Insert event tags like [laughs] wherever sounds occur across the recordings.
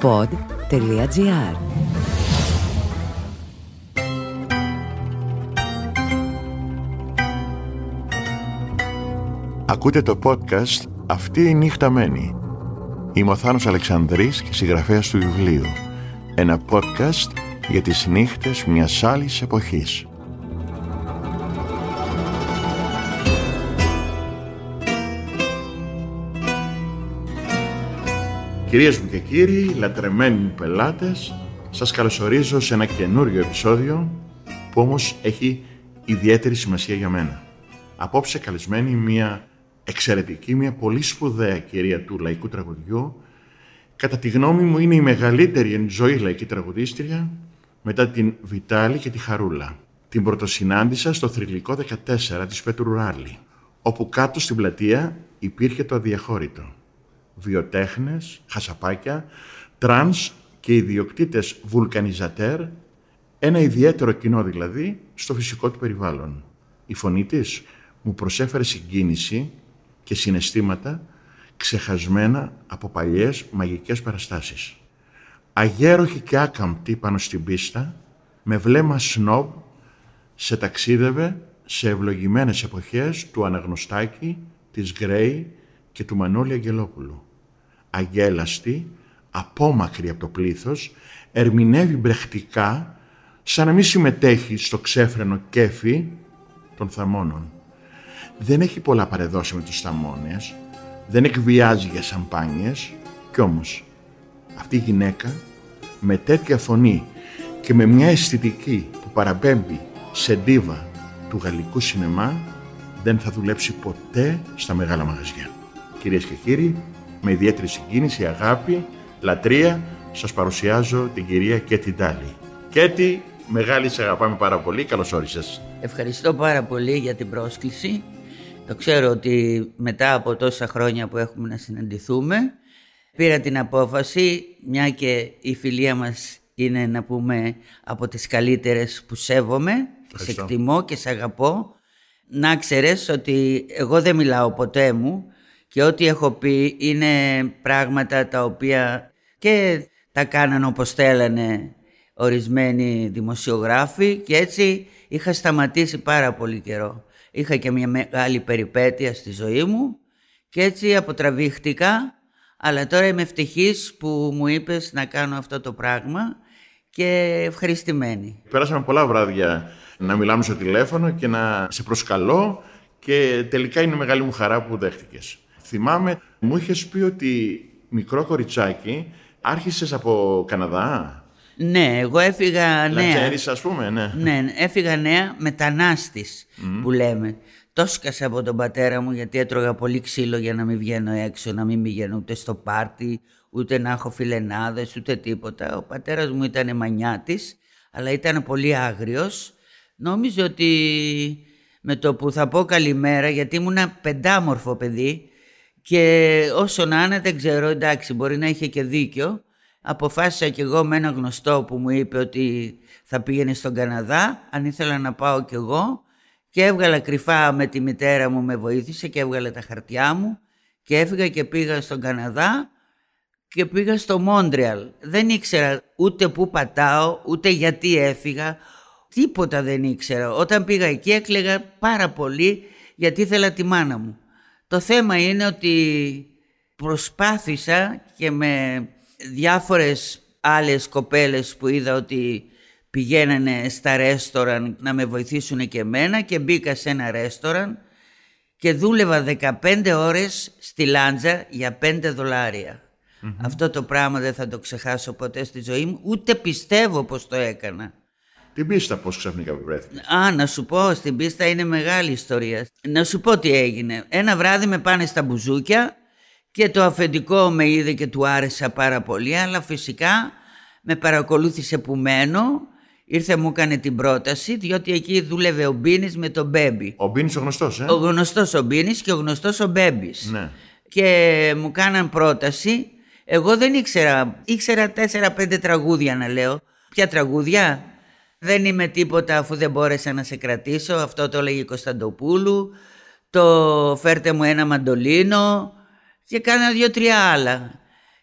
pod.gr Ακούτε το podcast «Αυτή η νύχτα μένει». Είμαι ο Θάνος Αλεξανδρής και συγγραφέας του βιβλίου. Ένα podcast για τις νύχτες μιας άλλης εποχής. Κυρίες μου και κύριοι, λατρεμένοι μου πελάτες, σας καλωσορίζω σε ένα καινούριο επεισόδιο που όμως έχει ιδιαίτερη σημασία για μένα. Απόψε καλεσμένη μια εξαιρετική, μια πολύ σπουδαία κυρία του λαϊκού τραγουδιού. Κατά τη γνώμη μου είναι η μεγαλύτερη εν ζωή λαϊκή τραγουδίστρια μετά την Βιτάλη και τη Χαρούλα. Την πρωτοσυνάντησα στο θρηλυκό 14 της Πέτρου Ράλι, όπου κάτω στην πλατεία υπήρχε το αδιαχώρητο. Βιοτέχνες, χασαπάκια, τρανς και ιδιοκτήτες βουλκανιζατέρ, ένα ιδιαίτερο κοινό δηλαδή στο φυσικό του περιβάλλον. Η φωνή της μου προσέφερε συγκίνηση και συναισθήματα ξεχασμένα από παλιές μαγικές παραστάσεις. Αγέροχη και άκαμπτη πάνω στην πίστα, με βλέμμα σνομπ, σε ταξίδευε σε ευλογημένες εποχές του Αναγνωστάκη, της Γκρέη και του Μανώλη Αγγελόπουλου. Αγέλαστη, απόμακρη από το πλήθος, ερμηνεύει μπρεχτικά, σαν να μην συμμετέχει στο ξέφρενο κέφι των θαμώνων δεν έχει πολλά παρεδώσει με τους θαμώνες, δεν εκβιάζει για σαμπάνιες κι όμως αυτή η γυναίκα με τέτοια φωνή και με μια αισθητική που παραπέμπει σε ντίβα του γαλλικού σινεμά δεν θα δουλέψει ποτέ στα μεγάλα μαγαζιά. Κυρίες και κύριοι, με ιδιαίτερη συγκίνηση, αγάπη, λατρεία, σας παρουσιάζω την κυρία Κέτι Ντάλη. Κέτι, μεγάλη σε αγαπάμε πάρα πολύ, καλώς όρισες. Ευχαριστώ πάρα πολύ για την πρόσκληση. Το ξέρω ότι μετά από τόσα χρόνια που έχουμε να συναντηθούμε πήρα την απόφαση, μια και η φιλία μας είναι να πούμε από τις καλύτερες που σέβομαι, σε εκτιμώ και σε αγαπώ, να ξέρεις ότι εγώ δεν μιλάω ποτέ μου και ό,τι έχω πει είναι πράγματα τα οποία και τα κάνανε όπως θέλανε ορισμένοι δημοσιογράφοι και έτσι είχα σταματήσει πάρα πολύ καιρό είχα και μια μεγάλη περιπέτεια στη ζωή μου και έτσι αποτραβήχτηκα αλλά τώρα είμαι ευτυχής που μου είπες να κάνω αυτό το πράγμα και ευχαριστημένη. Πέρασαμε πολλά βράδια να μιλάμε στο τηλέφωνο και να σε προσκαλώ και τελικά είναι μεγάλη μου χαρά που δέχτηκες. Θυμάμαι, μου είχες πει ότι μικρό κοριτσάκι άρχισες από Καναδά; Ναι, εγώ έφυγα νέα. Λατζέρης, ας πούμε, ναι. Ναι, έφυγα νέα μετανάστης που λέμε. Το σκάσα από τον πατέρα μου γιατί έτρωγα πολύ ξύλο για να μην βγαίνω έξω, να μην πηγαίνω ούτε στο πάρτι, ούτε να έχω φιλενάδες, ούτε τίποτα. Ο πατέρας μου ήταν μανιάτης, αλλά ήταν πολύ άγριος. Νόμιζε ότι με το που θα πω καλημέρα, γιατί ήμουν πεντάμορφο παιδί και όσο να είναι δεν ξέρω, εντάξει μπορεί να είχε και δίκιο, αποφάσισα κι εγώ με ένα γνωστό που μου είπε ότι θα πήγαινε στον Καναδά, αν ήθελα να πάω κι εγώ και έβγαλα κρυφά με τη μητέρα μου, με βοήθησε και έβγαλε τα χαρτιά μου και έφυγα και πήγα στον Καναδά και πήγα στο Μόντρεαλ. Δεν ήξερα ούτε πού πατάω, ούτε γιατί έφυγα, τίποτα δεν ήξερα. Όταν πήγα εκεί έκλαιγα πάρα πολύ γιατί ήθελα τη μάνα μου. Το θέμα είναι ότι προσπάθησα και με διάφορες άλλες κοπέλες που είδα ότι πηγαίνανε στα ρέστοραν να με βοηθήσουν και εμένα και μπήκα σε ένα ρέστοραν και δούλευα 15 ώρες στη Λάντζα για 5 δολαρια Αυτό το πράγμα δεν θα το ξεχάσω ποτέ στη ζωή μου, ούτε πιστεύω πως το έκανα. Την πίστα πώς ξαφνικά βρέθηκε. Α, να σου πω, στην πίστα είναι μεγάλη ιστορία. Να σου πω τι έγινε. Ένα βράδυ με πάνε στα μπουζούκια και το αφεντικό με είδε και του άρεσα πάρα πολύ αλλά φυσικά με παρακολούθησε που μένω ήρθε μου έκανε την πρόταση διότι εκεί δούλευε ο Μπίνης με τον Μπέμπι Ο Μπίνης ο γνωστός ε; Ο γνωστός ο Μπίνης και ο γνωστός ο Μπέμπης ναι. Και μου κάναν πρόταση εγώ δεν ήξερα, ήξερα 4-5 τραγούδια να λέω Ποια τραγούδια; Δεν είμαι τίποτα αφού δεν μπόρεσα να σε κρατήσω Αυτό το έλεγε Κωνσταντοπούλου Το φέρτε μου ένα μαντολίνο και κάνα δύο-τρία άλλα.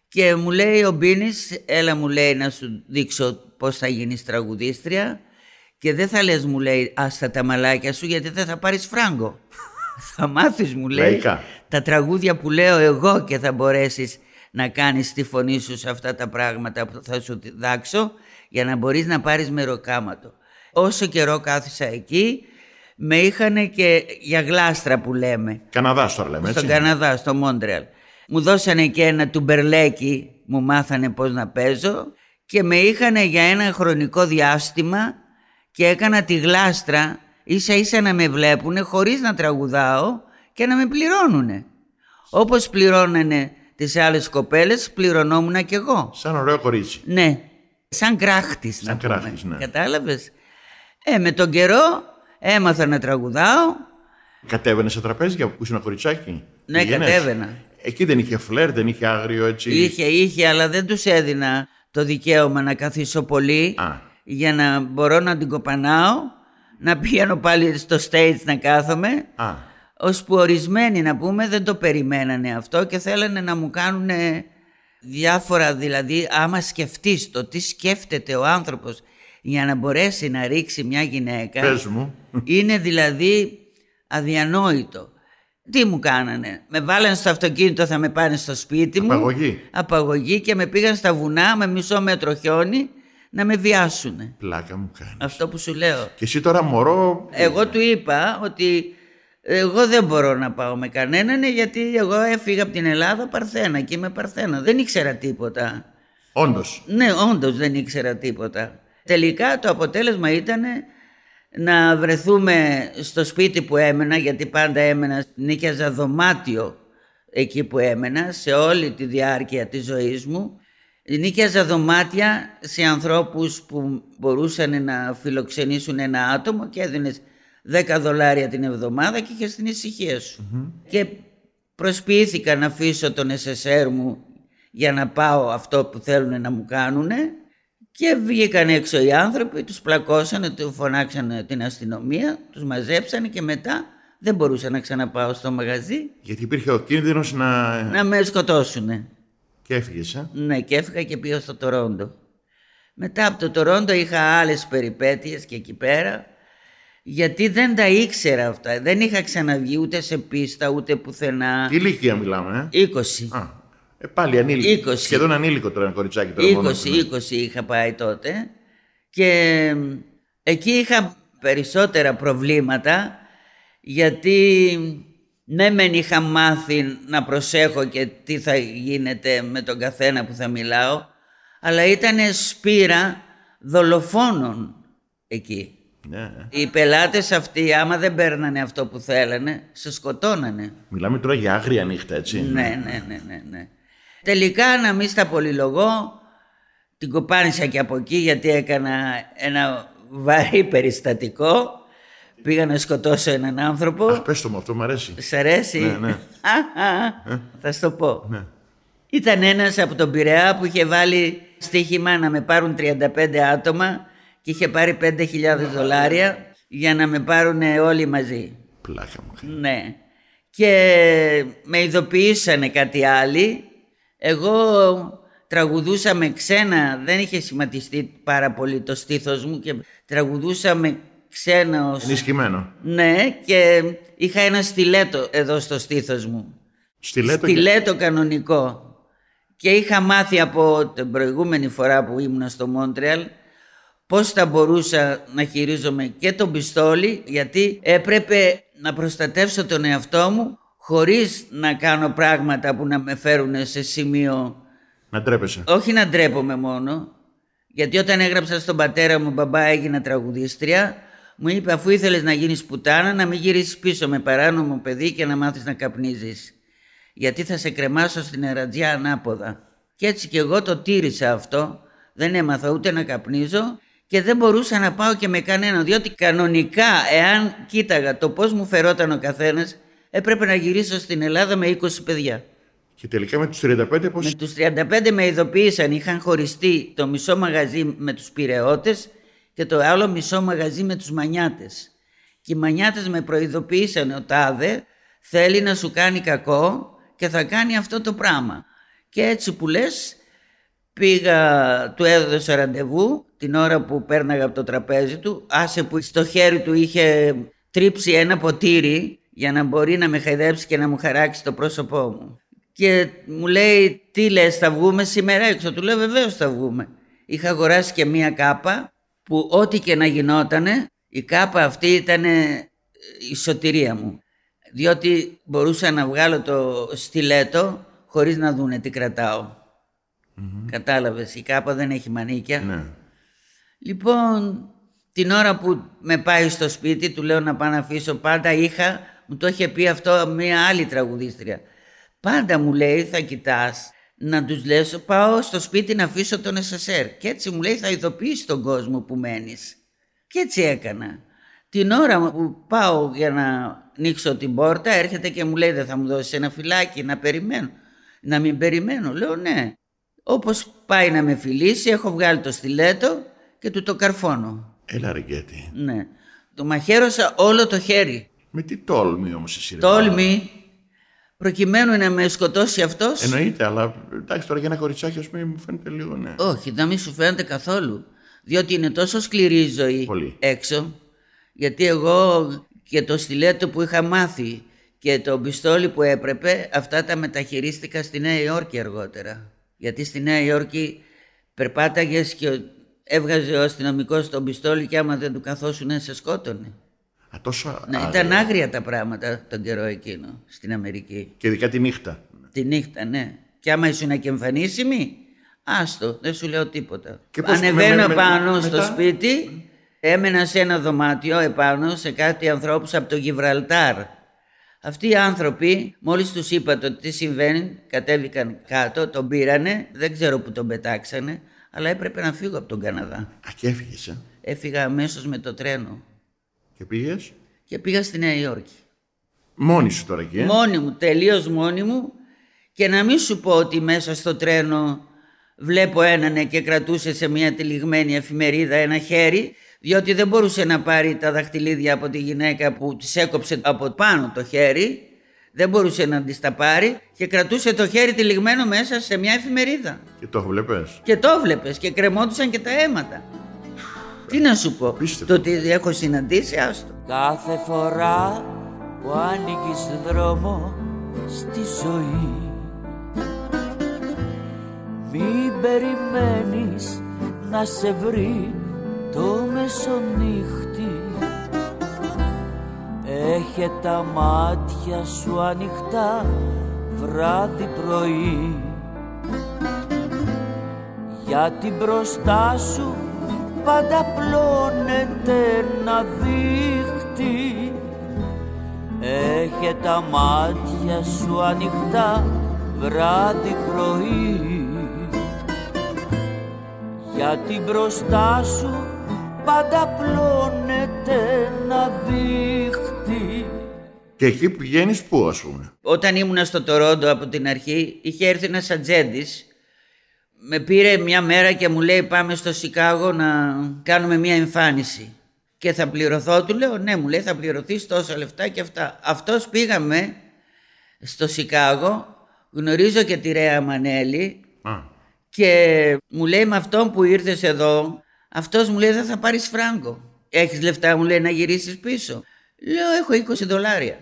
Και μου λέει ο Μπίνης, έλα μου λέει να σου δείξω πώς θα γίνεις τραγουδίστρια και δεν θα λες μου λέει άστα τα μαλάκια σου γιατί δεν θα πάρεις φράγκο. [laughs] θα μάθεις μου λέει Λαϊκά. τα τραγούδια που λέω εγώ και θα μπορέσεις να κάνεις τη φωνή σου σε αυτά τα πράγματα που θα σου διδάξω για να μπορείς να πάρεις μεροκάματο. Όσο καιρό κάθισα εκεί με είχαν και για γλάστρα που λέμε. Καναδάς τώρα λέμε, έτσι. Στον Καναδά, στο Μόντρεαλ. Μου δώσανε και ένα τουμπερλέκι, μου μάθανε πώς να παίζω και με είχαν για ένα χρονικό διάστημα και έκανα τη γλάστρα ίσα ίσα να με βλέπουνε χωρίς να τραγουδάω και να με πληρώνουνε. Όπως πληρώνανε τις άλλες κοπέλες πληρωνόμουν κι εγώ. Σαν ωραίο κορίτσι. Ναι, σαν κράχτης Σαν να πούμε. κράχτης, ναι. Κατάλαβες; Ε, με τον καιρό έμαθα να τραγουδάω. Κατέβαινες σε τραπέζια που ήσουν κοριτσάκι; Ναι, Πήγαινες; κατέβαινα. Εκεί δεν είχε φλερ, δεν είχε άγριο έτσι; Είχε, είχε, αλλά δεν τους έδινα το δικαίωμα να καθίσω πολύ Α. για να μπορώ να την κοπανάω, να πηγαίνω πάλι στο stage να κάθομαι, Α, ώσπου ορισμένοι να πούμε δεν το περιμένανε αυτό και θέλανε να μου κάνουν διάφορα, δηλαδή άμα σκεφτείς το τι σκέφτεται ο άνθρωπος για να μπορέσει να ρίξει μια γυναίκα, πες μου. είναι δηλαδή αδιανόητο. Τι μου κάνανε. Με βάλανε στο αυτοκίνητο, θα με πάνε στο σπίτι μου. Απαγωγή. Απαγωγή και με πήγαν στα βουνά με μισό μέτρο χιόνι να με βιάσουνε. Πλάκα μου κάνεις. Αυτό που σου λέω. Και εσύ τώρα μωρό. Εγώ του είπα ότι εγώ δεν μπορώ να πάω με κανέναν γιατί εγώ έφυγα από την Ελλάδα Παρθένα και είμαι Παρθένα. Δεν ήξερα τίποτα. Όντως. Ναι, όντως δεν ήξερα τίποτα. Τελικά το αποτέλεσμα ήταν να βρεθούμε στο σπίτι που έμενα, γιατί πάντα έμενα, νίκιαζα δωμάτιο εκεί που έμενα, σε όλη τη διάρκεια της ζωής μου. Νίκιαζα δωμάτια σε ανθρώπους που μπορούσαν να φιλοξενήσουν ένα άτομο και έδινες 10 δολάρια την εβδομάδα και είχες την ησυχία σου. Και προσποιήθηκα να αφήσω τον SSR μου για να πάω αυτό που θέλουν να μου κάνουνε και βγήκαν έξω οι άνθρωποι, τους πλακώσανε, του φωνάξανε την αστυνομία, τους μαζέψανε και μετά δεν μπορούσα να ξαναπάω στο μαγαζί Γιατί υπήρχε ο κίνδυνος να. να με σκοτώσουνε. Και έφυγες, ε; Ναι, και έφυγα και πήγα στο Τορόντο. Μετά από το Τορόντο είχα άλλες περιπέτειες και εκεί πέρα, γιατί δεν τα ήξερα αυτά. Δεν είχα ξαναβγεί ούτε σε πίστα, ούτε πουθενά. Τι ηλικία μιλάμε, ε; 20. Α, ε, πάλι ανήλικο. 20. Σχεδόν ανήλικο τώρα ένα κοριτσάκι τώρα. μόνο 20, του, ναι. 20 είχα πάει τότε και εκεί είχα περισσότερα προβλήματα γιατί ναι μεν είχα μάθει να προσέχω και τι θα γίνεται με τον καθένα που θα μιλάω αλλά ήταν σπήρα δολοφόνων εκεί. Ναι, ε. Οι πελάτες αυτοί άμα δεν παίρνανε αυτό που θέλανε σε σκοτώνανε. Μιλάμε τώρα για άγρια νύχτα, έτσι. Ναι, ναι, ναι, ναι, ναι. Τελικά να μην στα πολυλογώ, την κοπάνισα και από εκεί γιατί έκανα ένα βαρύ περιστατικό. Πήγα να σκοτώσω έναν άνθρωπο. Αχ, πες το μου, αυτό μου αρέσει. Σ' αρέσει; Ναι, ναι. Θα σου το πω. Ναι. Ήταν ένας από τον Πειραιά που είχε βάλει στοίχημα να με πάρουν 35 άτομα και είχε πάρει 5.000 δολάρια για να με πάρουν όλοι μαζί. Πλάκα μου. κάνει. Ναι. Και με ειδοποιήσανε κάτι άλλοι. Εγώ τραγουδούσα με ξένα, δεν είχε σχηματιστεί πάρα πολύ το στήθος μου και τραγουδούσα με ξένα ως... Ενισχυμένο. Ναι, και είχα ένα στιλέτο εδώ στο στήθος μου. Στιλέτο. Στιλέτο κανονικό. Και είχα μάθει από την προηγούμενη φορά που ήμουν στο Μόντρεαλ πώς θα μπορούσα να χειρίζομαι και τον πιστόλι γιατί έπρεπε να προστατεύσω τον εαυτό μου χωρίς να κάνω πράγματα που να με φέρουν σε σημείο Να τρέπεσαι. όχι να ντρέπομαι μόνο, γιατί όταν έγραψα στον πατέρα μου μπαμπά έγινα τραγουδίστρια, μου είπε αφού ήθελες να γίνεις πουτάνα να μην γυρίσεις πίσω με παράνομο παιδί και να μάθεις να καπνίζεις. Γιατί θα σε κρεμάσω στην ερατζιά ανάποδα. Και έτσι και εγώ το τήρησα αυτό, δεν έμαθα ούτε να καπνίζω και δεν μπορούσα να πάω και με κανέναν, διότι κανονικά εάν κοίταγα το πώς μου φερόταν ο καθένας, έπρεπε να γυρίσω στην Ελλάδα με 20 παιδιά. Και τελικά με τους 35 πώς; Με τους 35 με ειδοποίησαν, είχαν χωριστεί το μισό μαγαζί με τους πυρεώτες και το άλλο μισό μαγαζί με τους μανιάτες. Και οι μανιάτες με προειδοποίησαν ο τάδε θέλει να σου κάνει κακό και θα κάνει αυτό το πράγμα. Και έτσι που λες πήγα, του έδωσα ραντεβού την ώρα που πέρναγα από το τραπέζι του. Άσε που στο χέρι του είχε τρίψει ένα ποτήρι για να μπορεί να με χαϊδέψει και να μου χαράξει το πρόσωπό μου. Και μου λέει τι λες θα βγούμε σήμερα έξω; Του λέω βεβαίως θα βγούμε. Είχα αγοράσει και μία κάπα που ό,τι και να γινότανε η κάπα αυτή ήταν η σωτηρία μου. Διότι μπορούσα να βγάλω το στιλέτο χωρίς να δούνε τι κρατάω. Κατάλαβες, η κάπα δεν έχει μανίκια. Ναι. Λοιπόν, την ώρα που με πάει στο σπίτι, του λέω να πάω να αφήσω, πάντα είχα, μου το είχε πει αυτό μία άλλη τραγουδίστρια. Πάντα μου λέει θα κοιτάς να τους λες πάω στο σπίτι να αφήσω τον ΕΣΣΕΡ και έτσι μου λέει θα ειδοποιήσεις τον κόσμο που μένεις. Και έτσι έκανα. Την ώρα που πάω για να ανοίξω την πόρτα έρχεται και μου λέει δεν θα μου δώσεις ένα φυλάκι να περιμένω. Να μην περιμένω. Λέω ναι. Όπως πάει να με φιλήσει έχω βγάλει το στιλέτο και του το καρφώνω. Έλα ρε Γκέτη. Ναι. Το μαχαίρωσα όλο το χέρι. Με τι τόλμη όμως εσύ ρε Τόλμη προκειμένου να με σκοτώσει αυτός. Εννοείται, αλλά εντάξει τώρα για ένα κοριτσάκι, ας πούμε, μου φαίνεται λίγο, ναι. Όχι, να μην σου φαίνεται καθόλου. Διότι είναι τόσο σκληρή η ζωή Πολύ. έξω. Γιατί εγώ και το στιλέτο που είχα μάθει και το πιστόλι που έπρεπε, αυτά τα μεταχειρίστηκα στη Νέα Υόρκη αργότερα. Γιατί στη Νέα Υόρκη περπάταγες και έβγαζε ο αστυνομικός τον πιστόλι και άμα δεν του καθόσουν σε σκότωνε. Α, τόσο Ναι, άγρια. ήταν άγρια τα πράγματα τον καιρό εκείνο στην Αμερική. Και ειδικά τη νύχτα. Τη νύχτα, ναι. Και άμα ήσουν και εμφανίσιμη, άστο, δεν σου λέω τίποτα. Και πώς- Ανεβαίνω με- με- πάνω μετά; στο σπίτι, έμενα σε ένα δωμάτιο επάνω σε κάτι ανθρώπους από το Γιβραλτάρ. Αυτοί οι άνθρωποι, μόλις τους είπα το τι συμβαίνει, κατέβηκαν κάτω, τον πήρανε, δεν ξέρω που τον πετάξανε, αλλά έπρεπε να φύγω από τον Καναδά. Α, και έφυγες, ε; Έφυγα αμέσως με το τρένο Και πήγες; και πήγα στη Νέα Υόρκη. Μόνη σου τώρα εκεί, ε; Μόνη μου, τελείως μόνη μου και να μην σου πω ότι μέσα στο τρένο βλέπω έναν και κρατούσε σε μια τυλιγμένη εφημερίδα ένα χέρι διότι δεν μπορούσε να πάρει τα δαχτυλίδια από τη γυναίκα που της έκοψε από πάνω το χέρι δεν μπορούσε να της τα πάρει και κρατούσε το χέρι τυλιγμένο μέσα σε μια εφημερίδα Και το βλέπεις. και το βλέπες και κρεμόντουσαν και τα αίματα. Τι να σου πω, Απίστευτο. το ότι έχω συναντήσει, άστο. Κάθε φορά που άνοιγεις δρόμο στη ζωή Μην περιμένεις να σε βρει το μεσονύχτη. Έχε τα μάτια σου ανοιχτά βράδυ πρωί. Γιατί μπροστά σου πάντα πλώνεται ένα δίχτυ. Έχε τα μάτια σου ανοιχτά βράδυ πρωί. Γιατί μπροστά σου πάντα πλώνεται ένα δίχτυ Και εκεί πηγαίνεις πού, ας πούμε; Όταν ήμουνα στο Τορόντο από την αρχή, είχε έρθει ένας ατζέντης. Με πήρε μια μέρα και μου λέει πάμε στο Σικάγο να κάνουμε μια εμφάνιση. Και θα πληρωθώ, του λέω ναι, μου λέει θα πληρωθείς τόσα λεφτά και αυτά. Αυτός πήγαμε στο Σικάγο, γνωρίζω και τη Ρέα Μανέλη Α, και μου λέει με αυτόν που ήρθες εδώ, αυτός μου λέει δεν θα πάρεις φράγκο. Έχεις λεφτά μου λέει να γυρίσεις πίσω. Λέω έχω 20 δολάρια.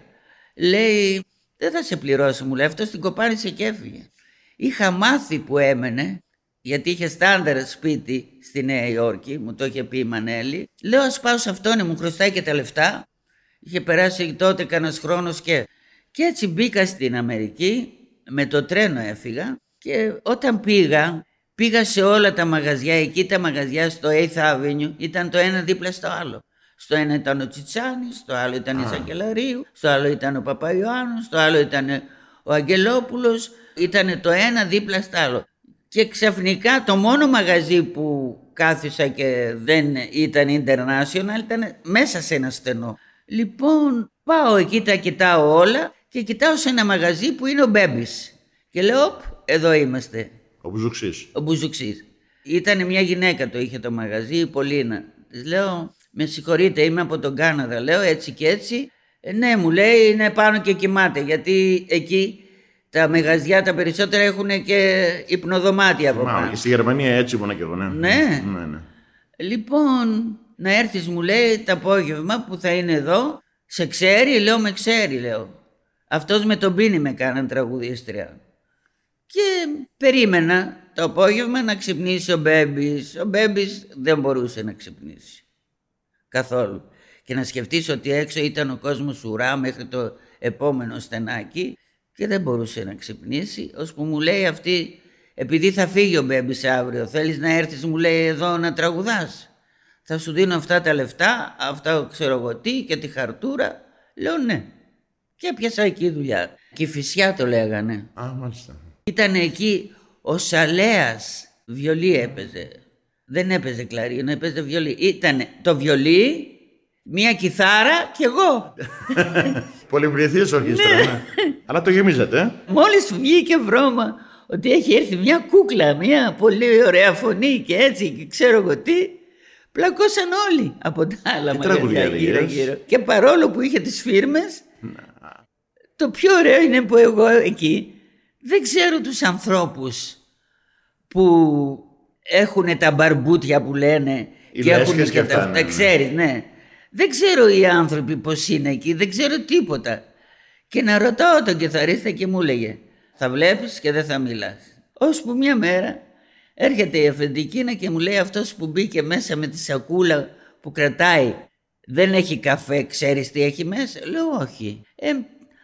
Λέει δεν θα σε πληρώσω μου λέει αυτός την κοπάνισε και έφυγε. Είχα μάθει που έμενε γιατί είχε στάνταρ σπίτι στη Νέα Υόρκη, μου το είχε πει η Μανέλη. Λέω ας πάω σε αυτόν, μου χρωστάει και τα λεφτά. Είχε περάσει τότε κανένας χρόνος και. Και έτσι μπήκα στην Αμερική, με το τρένο έφυγα και όταν πήγα, πήγα σε όλα τα μαγαζιά. Εκεί τα μαγαζιά στο 8th Avenue ήταν το ένα δίπλα στο άλλο. Στο ένα ήταν ο Τσιτσάνης, στο άλλο ήταν η Σακελαρίου, στο άλλο ήταν ο Παπαϊωάννου, στο άλλο ήταν ο Αγγελόπουλος. Ήταν το ένα δίπλα στο άλλο. Και ξαφνικά το μόνο μαγαζί που κάθισα και δεν ήταν international ήταν μέσα σε ένα στενό. Λοιπόν, πάω εκεί, τα κοιτάω όλα και κοιτάω σε ένα μαγαζί που είναι ο Μπέμπης. Και λέω, «Οπ, εδώ είμαστε, ο Μπουζουξής. ο Μπουζουξής. Ήταν μια γυναίκα το είχε το μαγαζί, η Πολίνα. Της λέω, με συγχωρείτε, είμαι από τον Κάναδα. Λέω έτσι και έτσι. Ε, ναι, μου λέει, είναι πάνω και κοιμάται, γιατί εκεί τα μεγαζιά τα περισσότερα έχουν και υπνοδωμάτια από Μα, πάνω. και στη Γερμανία έτσι ήμουν και εγώ, ναι. Ναι. ναι, ναι. Λοιπόν, να έρθεις μου λέει το απόγευμα που θα είναι εδώ. Σε ξέρει, λέω με ξέρει, λέω. Αυτός με τον πίνει με κάναν τραγουδίστρια. Και περίμενα το απόγευμα να ξυπνήσει ο Μπέμπης. Ο Μπέμπης δεν μπορούσε να ξυπνήσει. Καθόλου. Και να σκεφτείς ότι έξω ήταν ο κόσμος ουρά μέχρι το επόμενο στενάκι και δεν μπορούσε να ξυπνήσει, ώσπου μου λέει αυτή, επειδή θα φύγει ο Μπέμπης αύριο, θέλεις να έρθεις μου λέει εδώ να τραγουδάς. Θα σου δίνω αυτά τα λεφτά, αυτά ξέρω εγώ τι και τη χαρτούρα. Λέω ναι. Και έπιασα εκεί δουλειά. Κηφισιά το λέγανε. Α, μάλιστα. Ήταν εκεί ο Σαλέας, βιολί έπαιζε. Δεν έπαιζε κλαρίνο, έπαιζε βιολί. Ήταν το βιολί, μία κιθάρα και εγώ. [laughs] Πολυπληθής ορχήστρα, ναι. Αλλά το γεμίζετε, ε. Μόλις βγήκε βρώμα ότι έχει έρθει μια κούκλα, μια πολύ ωραία φωνή και έτσι και ξέρω εγώ τι, πλακώσαν όλοι από τα άλλα Τι μαγαζιά τραγουδιά γύρω λέγες; γύρω. Και παρόλο που είχε τις φίρμες, το πιο ωραίο είναι που εγώ εκεί δεν ξέρω τους ανθρώπους που έχουν τα μπαρμπούτια που λένε Οι και έχουν λέσχες και και τα αυτά, αυτά, ναι, ναι. ξέρεις, ναι. Δεν ξέρω οι άνθρωποι πώς είναι εκεί, δεν ξέρω τίποτα. Και να ρωτάω τον κεθαρίστα και μου έλεγε θα βλέπεις και δεν θα μιλάς. Ώσπου μια μέρα έρχεται η αφεντικίνα και μου λέει αυτός που μπήκε μέσα με τη σακούλα που κρατάει δεν έχει καφέ, ξέρεις τι έχει μέσα. Λέω όχι. Ε,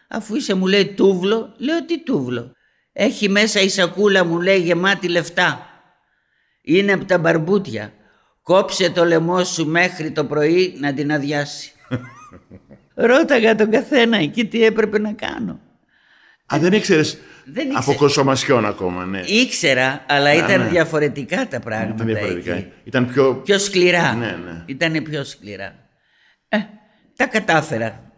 αφού είσαι μου λέει τούβλο, λέω τι τούβλο. Έχει μέσα η σακούλα μου λέει γεμάτη λεφτά. Είναι από τα μπαρμπούτια. Κόψε το λαιμό σου μέχρι το πρωί να την αδειάσει. [laughs] Ρώταγα τον καθένα εκεί τι έπρεπε να κάνω. Α, δεν ήξερες Δεν από ήξερα. κοσομασιόν ακόμα, ναι. Ήξερα, αλλά Α, ήταν ναι. διαφορετικά τα πράγματα Ήταν διαφορετικά. εκεί. Ήταν πιο... Πιο σκληρά. Ναι, ναι. Ήτανε πιο σκληρά. Ε, τα κατάφερα.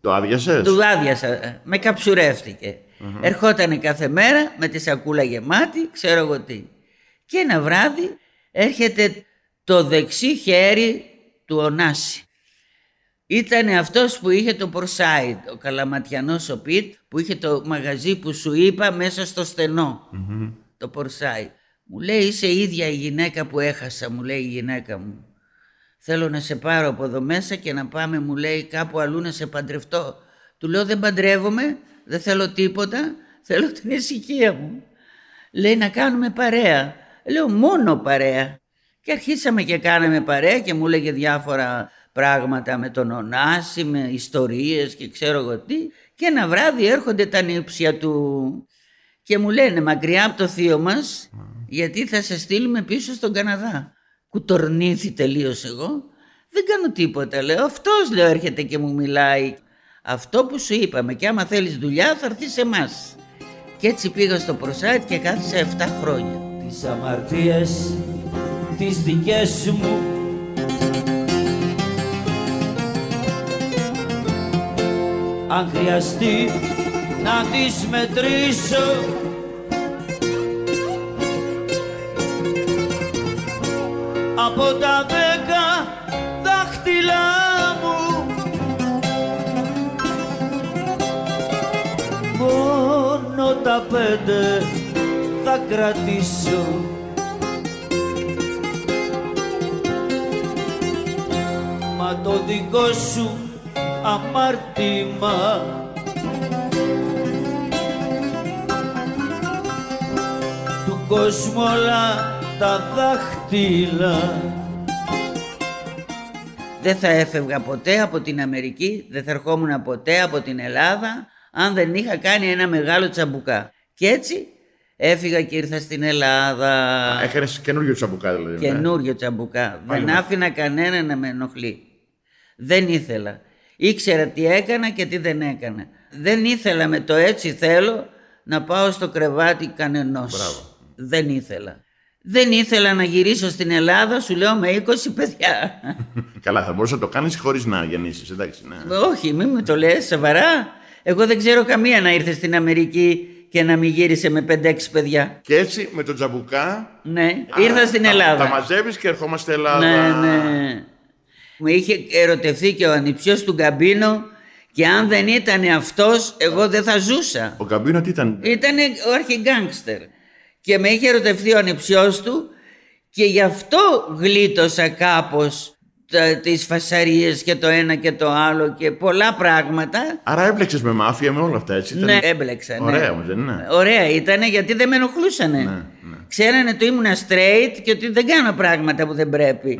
Το άδειασες; Του άδειασα. ε, Με καψουρεύτηκε. Ερχότανε κάθε μέρα με τη σακούλα γεμάτη, ξέρω εγώ τι. Και ένα βράδυ έρχεται το δεξί χέρι του Ωνάση. Ήταν αυτός που είχε το Πορσάιτ, ο καλαματιανός ο Πιτ, που είχε το μαγαζί που σου είπα μέσα στο στενο Το Πορσάιτ. Μου λέει είσαι η ίδια η γυναίκα που έχασα, μου λέει η γυναίκα μου. Θέλω να σε πάρω από εδώ μέσα και να πάμε, μου λέει, κάπου αλλού να σε παντρευτώ. Του λέω δεν παντρεύομαι, δεν θέλω τίποτα, θέλω την ησυχία μου. Λέει να κάνουμε παρέα. Λέω μόνο παρέα. Και αρχίσαμε και κάναμε παρέα και μου έλεγε διάφορα πράγματα με τον Ωνάση, με ιστορίες και ξέρω εγώ τι. Και ένα βράδυ έρχονται τα νύψια του και μου λένε μακριά από το θείο μας γιατί θα σε στείλουμε πίσω στον Καναδά. Κουτορνήθη τελείως εγώ. Δεν κάνω τίποτα λέω. Αυτός λέω έρχεται και μου μιλάει. Αυτό που σου είπαμε και άμα θέλεις δουλειά θα έρθεις σε εμάς. Και έτσι πήγα στο Προσάιτ και κάθισα 7 χρόνια. τις αμαρτίες τις δικές μου αν χρειαστεί να τις μετρήσω από τα δέκα τα πέντε θα κρατήσω. Μα το δικό σου αμάρτημα του κόσμου όλα τα δάχτυλα. Δεν θα έφευγα ποτέ από την Αμερική, δεν θα ερχόμουν ποτέ από την Ελλάδα αν δεν είχα κάνει ένα μεγάλο τσαμπουκά. Και έτσι έφυγα και ήρθα στην Ελλάδα. Έκανες καινούριο τσαμπουκά δηλαδή. ναι. Καινούριο τσαμπουκά. Πάλι δεν με- άφηνα κανένα να με ενοχλεί. Δεν ήθελα. Ήξερα τι έκανα και τι δεν έκανα. Δεν ήθελα με το έτσι θέλω να πάω στο κρεβάτι κανενός. Μπράβο. Δεν ήθελα. Δεν ήθελα να γυρίσω στην Ελλάδα, σου λέω με 20 παιδιά. [laughs] Καλά, θα μπορούσε να το κάνεις χωρίς να γεννήσεις, εντάξει. Ναι. Όχι, μην μου το λες, σοβαρά. Εγώ δεν ξέρω καμία να ήρθε στην Αμερική και να μην γύρισε με 5-6 παιδιά. Και έτσι με τον τζαμπουκά. Ναι, α, ήρθα στην τα- Ελλάδα. Τα μαζεύεις και ερχόμαστε Ελλάδα. Ναι, ναι. Μου είχε ερωτευτεί και ο ανιψιός του Γκαμπίνο Και αν δεν ήταν αυτός, εγώ δεν θα ζούσα. Ο Καμπίνο τι ήταν; Ήταν ο αρχιγκάγκστερ. Και με είχε ερωτευτεί ο ανεψιός του και γι' αυτό γλίτωσα κάπως τα- τις φασαρίες και το ένα και το άλλο και πολλά πράγματα. Άρα έπλεξε με μάφια με όλα αυτά, έτσι. Ήταν... Ναι, έμπλεξα. ναι. Ωραία όμως, δεν είναι. Ωραία ήταν γιατί δεν με ενοχλούσανε. Ναι, Ξέρανε ότι ήμουν straight και ότι δεν κάνω πράγματα που δεν πρεπει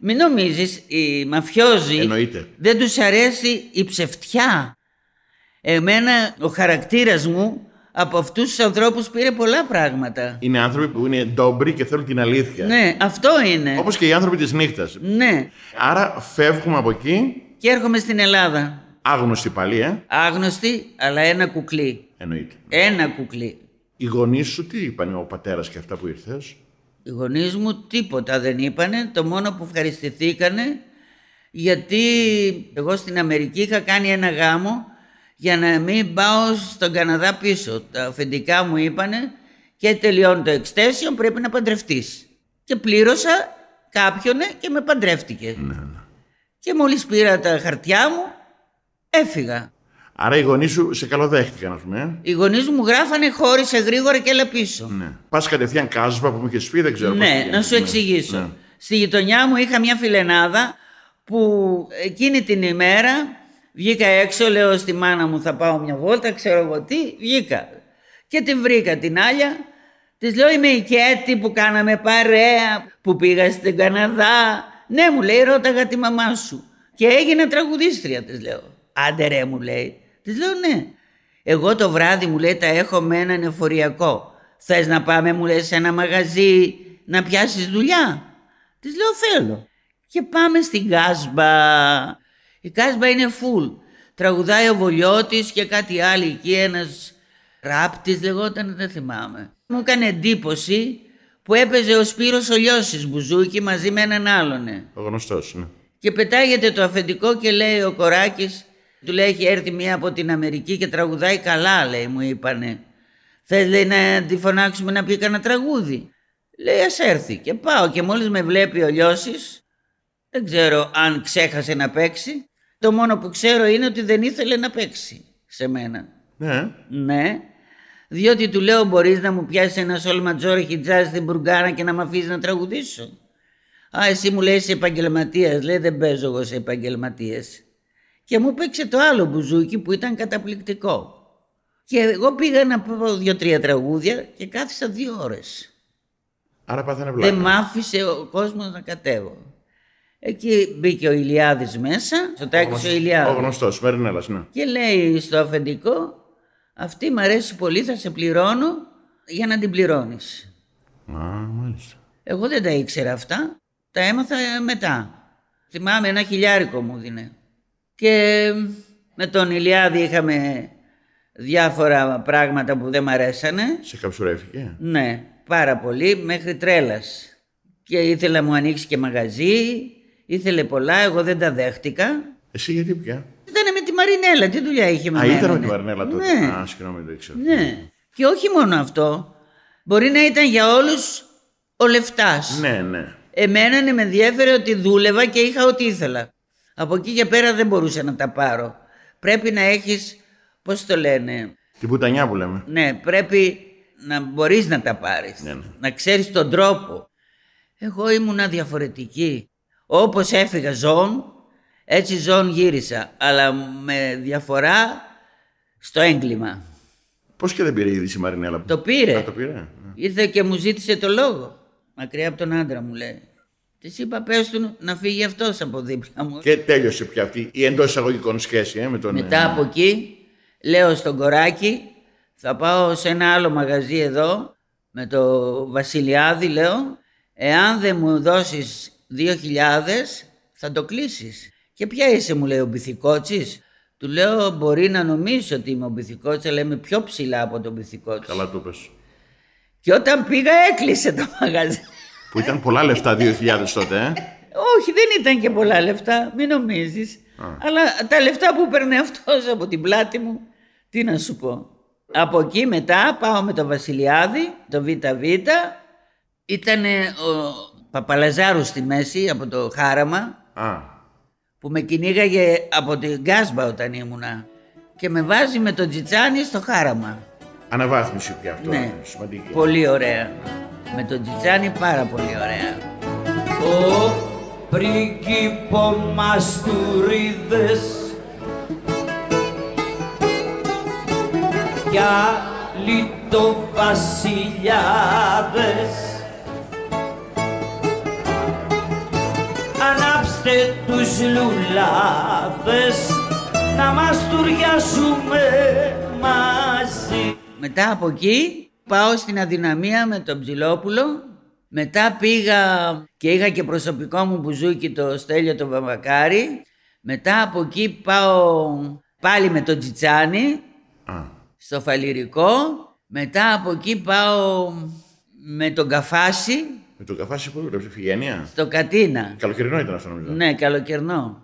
Μην νομίζεις, οι μαφιόζοι Εννοείται. δεν τους αρέσει η ψευτιά. Εμένα ο χαρακτήρας μου από αυτούς τους ανθρώπους πήρε πολλά πράγματα. Είναι άνθρωποι που είναι ντόμπροι και θέλουν την αλήθεια. Ναι, αυτό είναι. Όπως και οι άνθρωποι της νύχτας. Ναι. Άρα φεύγουμε από εκεί, Και έρχομαι στην Ελλάδα. άγνωστοι πάλι, ε. Άγνωστη, αλλά ένα κουκλί. Εννοείται. Ένα κουκλί. Οι γονείς σου τι είπαν, ο πατέρας και αυτά που ήρθες; Οι γονείς μου τίποτα δεν είπανε, το μόνο που ευχαριστηθήκανε γιατί εγώ στην Αμερική είχα κάνει ένα γάμο για να μην πάω στον Καναδά πίσω. Τα αφεντικά μου είπανε και τελειώνει το extension πρέπει να παντρευτείς. Και πλήρωσα κάποιον και με παντρεύτηκε. Και μόλις πήρα τα χαρτιά μου έφυγα. Άρα οι γονείς σου σε καλοδέχτηκαν, ας πούμε. ε; Οι γονείς μου γράφανε χώρισε γρήγορα και έλα πίσω. Ναι. Πας κατευθείαν κάσβα που μου είχες πει, δεν ξέρω. πώς Ναι, πήγαινε. να σου Ναι. εξηγήσω. Ναι. Στη γειτονιά μου είχα μια φιλενάδα που εκείνη την ημέρα βγήκα έξω, λέω στη μάνα μου θα πάω μια βόλτα, ξέρω εγώ τι, βγήκα. Και την βρήκα την Άλια, της λέω είμαι η Κέτη που κάναμε παρέα, που πήγα στην Καναδά. Ναι μου λέει ρώταγα τη μαμά σου. Και έγινα τραγουδίστρια της λέω. Άντε ρε μου λέει. Της λέω ναι. Εγώ το βράδυ μου λέει τα έχω με έναν εφοριακό. Θες να πάμε μου λέει σε ένα μαγαζί να πιάσεις δουλειά. Της λέω θέλω. Και πάμε στην Κάσμπα. Η Κάσμπα είναι full. Τραγουδάει ο Βολιώτης και κάτι άλλο εκεί ένας ράπτης λεγόταν δεν θυμάμαι. Μου έκανε εντύπωση που έπαιζε ο Σπύρος ο Λιώσης μπουζούκι μαζί με έναν άλλον. Ο γνωστός, ναι. Και πετάγεται το αφεντικό και λέει ο Κοράκης, του λέει έχει έρθει μία από την Αμερική και τραγουδάει καλά λέει μου είπανε. Θες λέει να τη φωνάξουμε να πει κανένα τραγούδι; Λέει ας έρθει και πάω και μόλις με βλέπει ο Λιώσης, δεν ξέρω αν ξέχασε να παίξει. Το μόνο που ξέρω είναι ότι δεν ήθελε να παίξει σε μένα. Ναι. Ναι, διότι του λέω μπορείς να μου πιάσεις ένα σόλ ματζόρι χιτζάζ στην μπουργκάνα και να με αφήσεις να τραγουδήσω. Α, εσύ μου λέει είσαι επαγγελματίας, λέει δεν παίζω εγώ σε επαγγελματίες. Και μου παίξε το άλλο μπουζούκι που ήταν καταπληκτικό. Και εγώ πήγα να πω δύο-τρία τραγούδια και κάθισα δύο ώρες. Άρα πάθανε βλάκα. Δεν μ' άφησε ο κόσμος να κατέβω. Εκεί μπήκε ο Ηλιάδης μέσα, στο τάκι ο Ο Ηλιάδης. γνωστός, Μερινέλας, ναι. Και λέει στο αφεντικό, αυτή μ' αρέσει πολύ, θα σε πληρώνω για να την πληρώνεις. Α, μάλιστα. Εγώ δεν τα ήξερα αυτά, τα έμαθα μετά. Θυμάμαι ένα χιλιάρικο μου δίνε. Και με τον Ηλιάδη είχαμε διάφορα πράγματα που δεν μ' αρέσανε. Σε καψουρεύτηκε; Ναι, πάρα πολύ, μέχρι τρέλας. Και ήθελε να μου ανοίξει και μαγαζί, ήθελε πολλά, εγώ δεν τα δέχτηκα. Εσύ γιατί πια; Ήταν με τη Μαρινέλα, τι δουλειά είχε με Α, μένα, ήταν με ναι. τη Μαρινέλα τότε. Ναι. Α, συγγνώμη, δεν ήξερα. Ναι. Και όχι μόνο αυτό. Μπορεί να ήταν για όλους ο λεφτάς. Ναι, ναι. Εμένα ναι, με ενδιέφερε ότι δούλευα και είχα ό,τι ήθελα. Από εκεί και πέρα δεν μπορούσα να τα πάρω. Πρέπει να έχεις, πώς το λένε, Την πουτανιά που λέμε. ναι, πρέπει να μπορείς να τα πάρεις. Ναι, ναι. Να ξέρεις τον τρόπο. Εγώ ήμουνα διαφορετική. Όπως έφυγα ζών, έτσι ζών γύρισα. Αλλά με διαφορά στο έγκλημα. Πώς και δεν πήρε είδηση η Μαρινέλα; Το πήρε. Α, το πήρε. ναι. Ήρθε και μου ζήτησε το λόγο. Μακριά από τον άντρα μου λέει. Της είπα πες του να φύγει αυτός από δίπλα μου. Και τέλειωσε πια αυτή η εντός εισαγωγικών σχέση ε, με τον. Μετά από εκεί λέω στον κοράκι θα πάω σε ένα άλλο μαγαζί εδώ με το Βασιλιάδη λέω εάν δεν μου δώσεις δύο χιλιάδες θα το κλείσεις. Και ποια είσαι μου λέει ο Μπιθικότσης; Του λέω μπορεί να νομίζεις ότι είμαι ο Μπιθικότσης αλλά είμαι πιο ψηλά από τον Μπιθικότσι. Καλά το πες. Και όταν πήγα έκλεισε το μαγαζί. Που ήταν πολλά λεφτά 2.000 τότε, ε; Όχι, δεν ήταν και πολλά λεφτά, μην νομίζεις. Αλλά τα λεφτά που παίρνε αυτός από την πλάτη μου, τι να σου πω. Από εκεί μετά πάω με τον Βασιλιάδη, το ΒΒ. Ήταν ο Παπαλαζάρου στη μέση από το χάραμα, Α, που με κυνήγαγε από την Γκάσμπα όταν ήμουνα και με βάζει με τον Τζιτσάνι στο χάραμα. Αναβάθμιση πια αυτό. Ναι, Σημαντική. πολύ ωραία. Με τον Τζιτσάνι πάρα πολύ ωραία. Ο πρίγκιπο Μαστουρίδες για λιτοβασιλιάδες Ανάψτε τους λουλάδες να μαστουριάσουμε μαζί Μετά από εκεί πάω στην αδυναμία με τον Ψηλόπουλο. Μετά πήγα και είχα και προσωπικό μου μπουζούκι το Στέλιο το Βαμβακάρη. Μετά από εκεί πάω πάλι με τον Τζιτσάνι Α, στο Φαλυρικό. Μετά από εκεί πάω με τον Καφάση με το καφάσι που δούλεψε, Φιγένεια. στο Κατίνα. Καλοκαιρινό ήταν αυτό νομίζω. Ναι, καλοκαιρνό.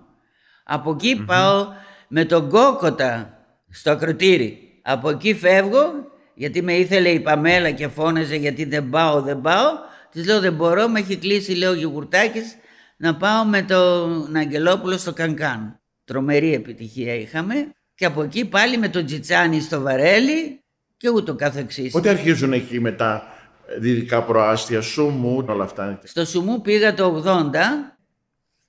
Από εκεί πάω με τον Κόκοτα στο ακροτήρι. Από εκεί φεύγω γιατί με ήθελε η Παμέλα και φώναζε γιατί δεν πάω, δεν πάω. Της λέω δεν μπορώ, με έχει κλείσει λέω Γιουγουρτάκης να πάω με τον Αγγελόπουλο στο Κανκάν. Τρομερή επιτυχία είχαμε. Και από εκεί πάλι με τον Τζιτσάνι στο Βαρέλι και ούτω καθεξής. Πότε αρχίζουν εκεί μετά ε, δυτικά προάστια, σούμου, όλα αυτά. Στο Σουμού πήγα το 80.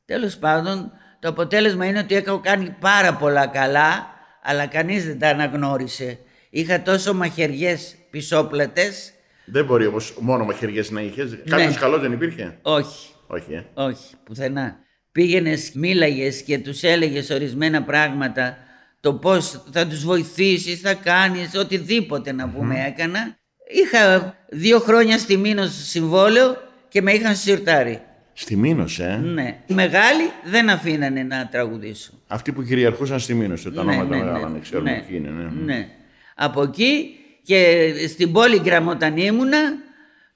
Τέλος πάντων, το αποτέλεσμα είναι ότι έχω κάνει πάρα πολλά καλά, αλλά κανείς δεν τα αναγνώρισε. Είχα τόσο μαχαιριές πισόπλατες. Δεν μπορεί όμως μόνο μαχαιριές να είχες. Κάποιος καλός δεν υπήρχε; Όχι, Όχι, ε. όχι, πουθενά. Πήγαινες, μίλαγες και τους έλεγες ορισμένα πράγματα, το πώς θα τους βοηθήσεις, θα κάνεις, οτιδήποτε να πούμε έκανα. Είχα δύο χρόνια στη Μήνος συμβόλαιο και με είχαν σιρτάρει. Στη Μήνος, ε; Ναι. Οι μεγάλοι δεν αφήνανε να τραγουδήσω. Αυτοί που κυριαρχούσαν στη Μήνος, τα Ναι, ονόματα ναι, μεγάλα, ναι. δεν ξέρουμε Ναι. ποιοι είναι. Ναι. Ναι. Από εκεί και στην πόλη όταν ήμουνα,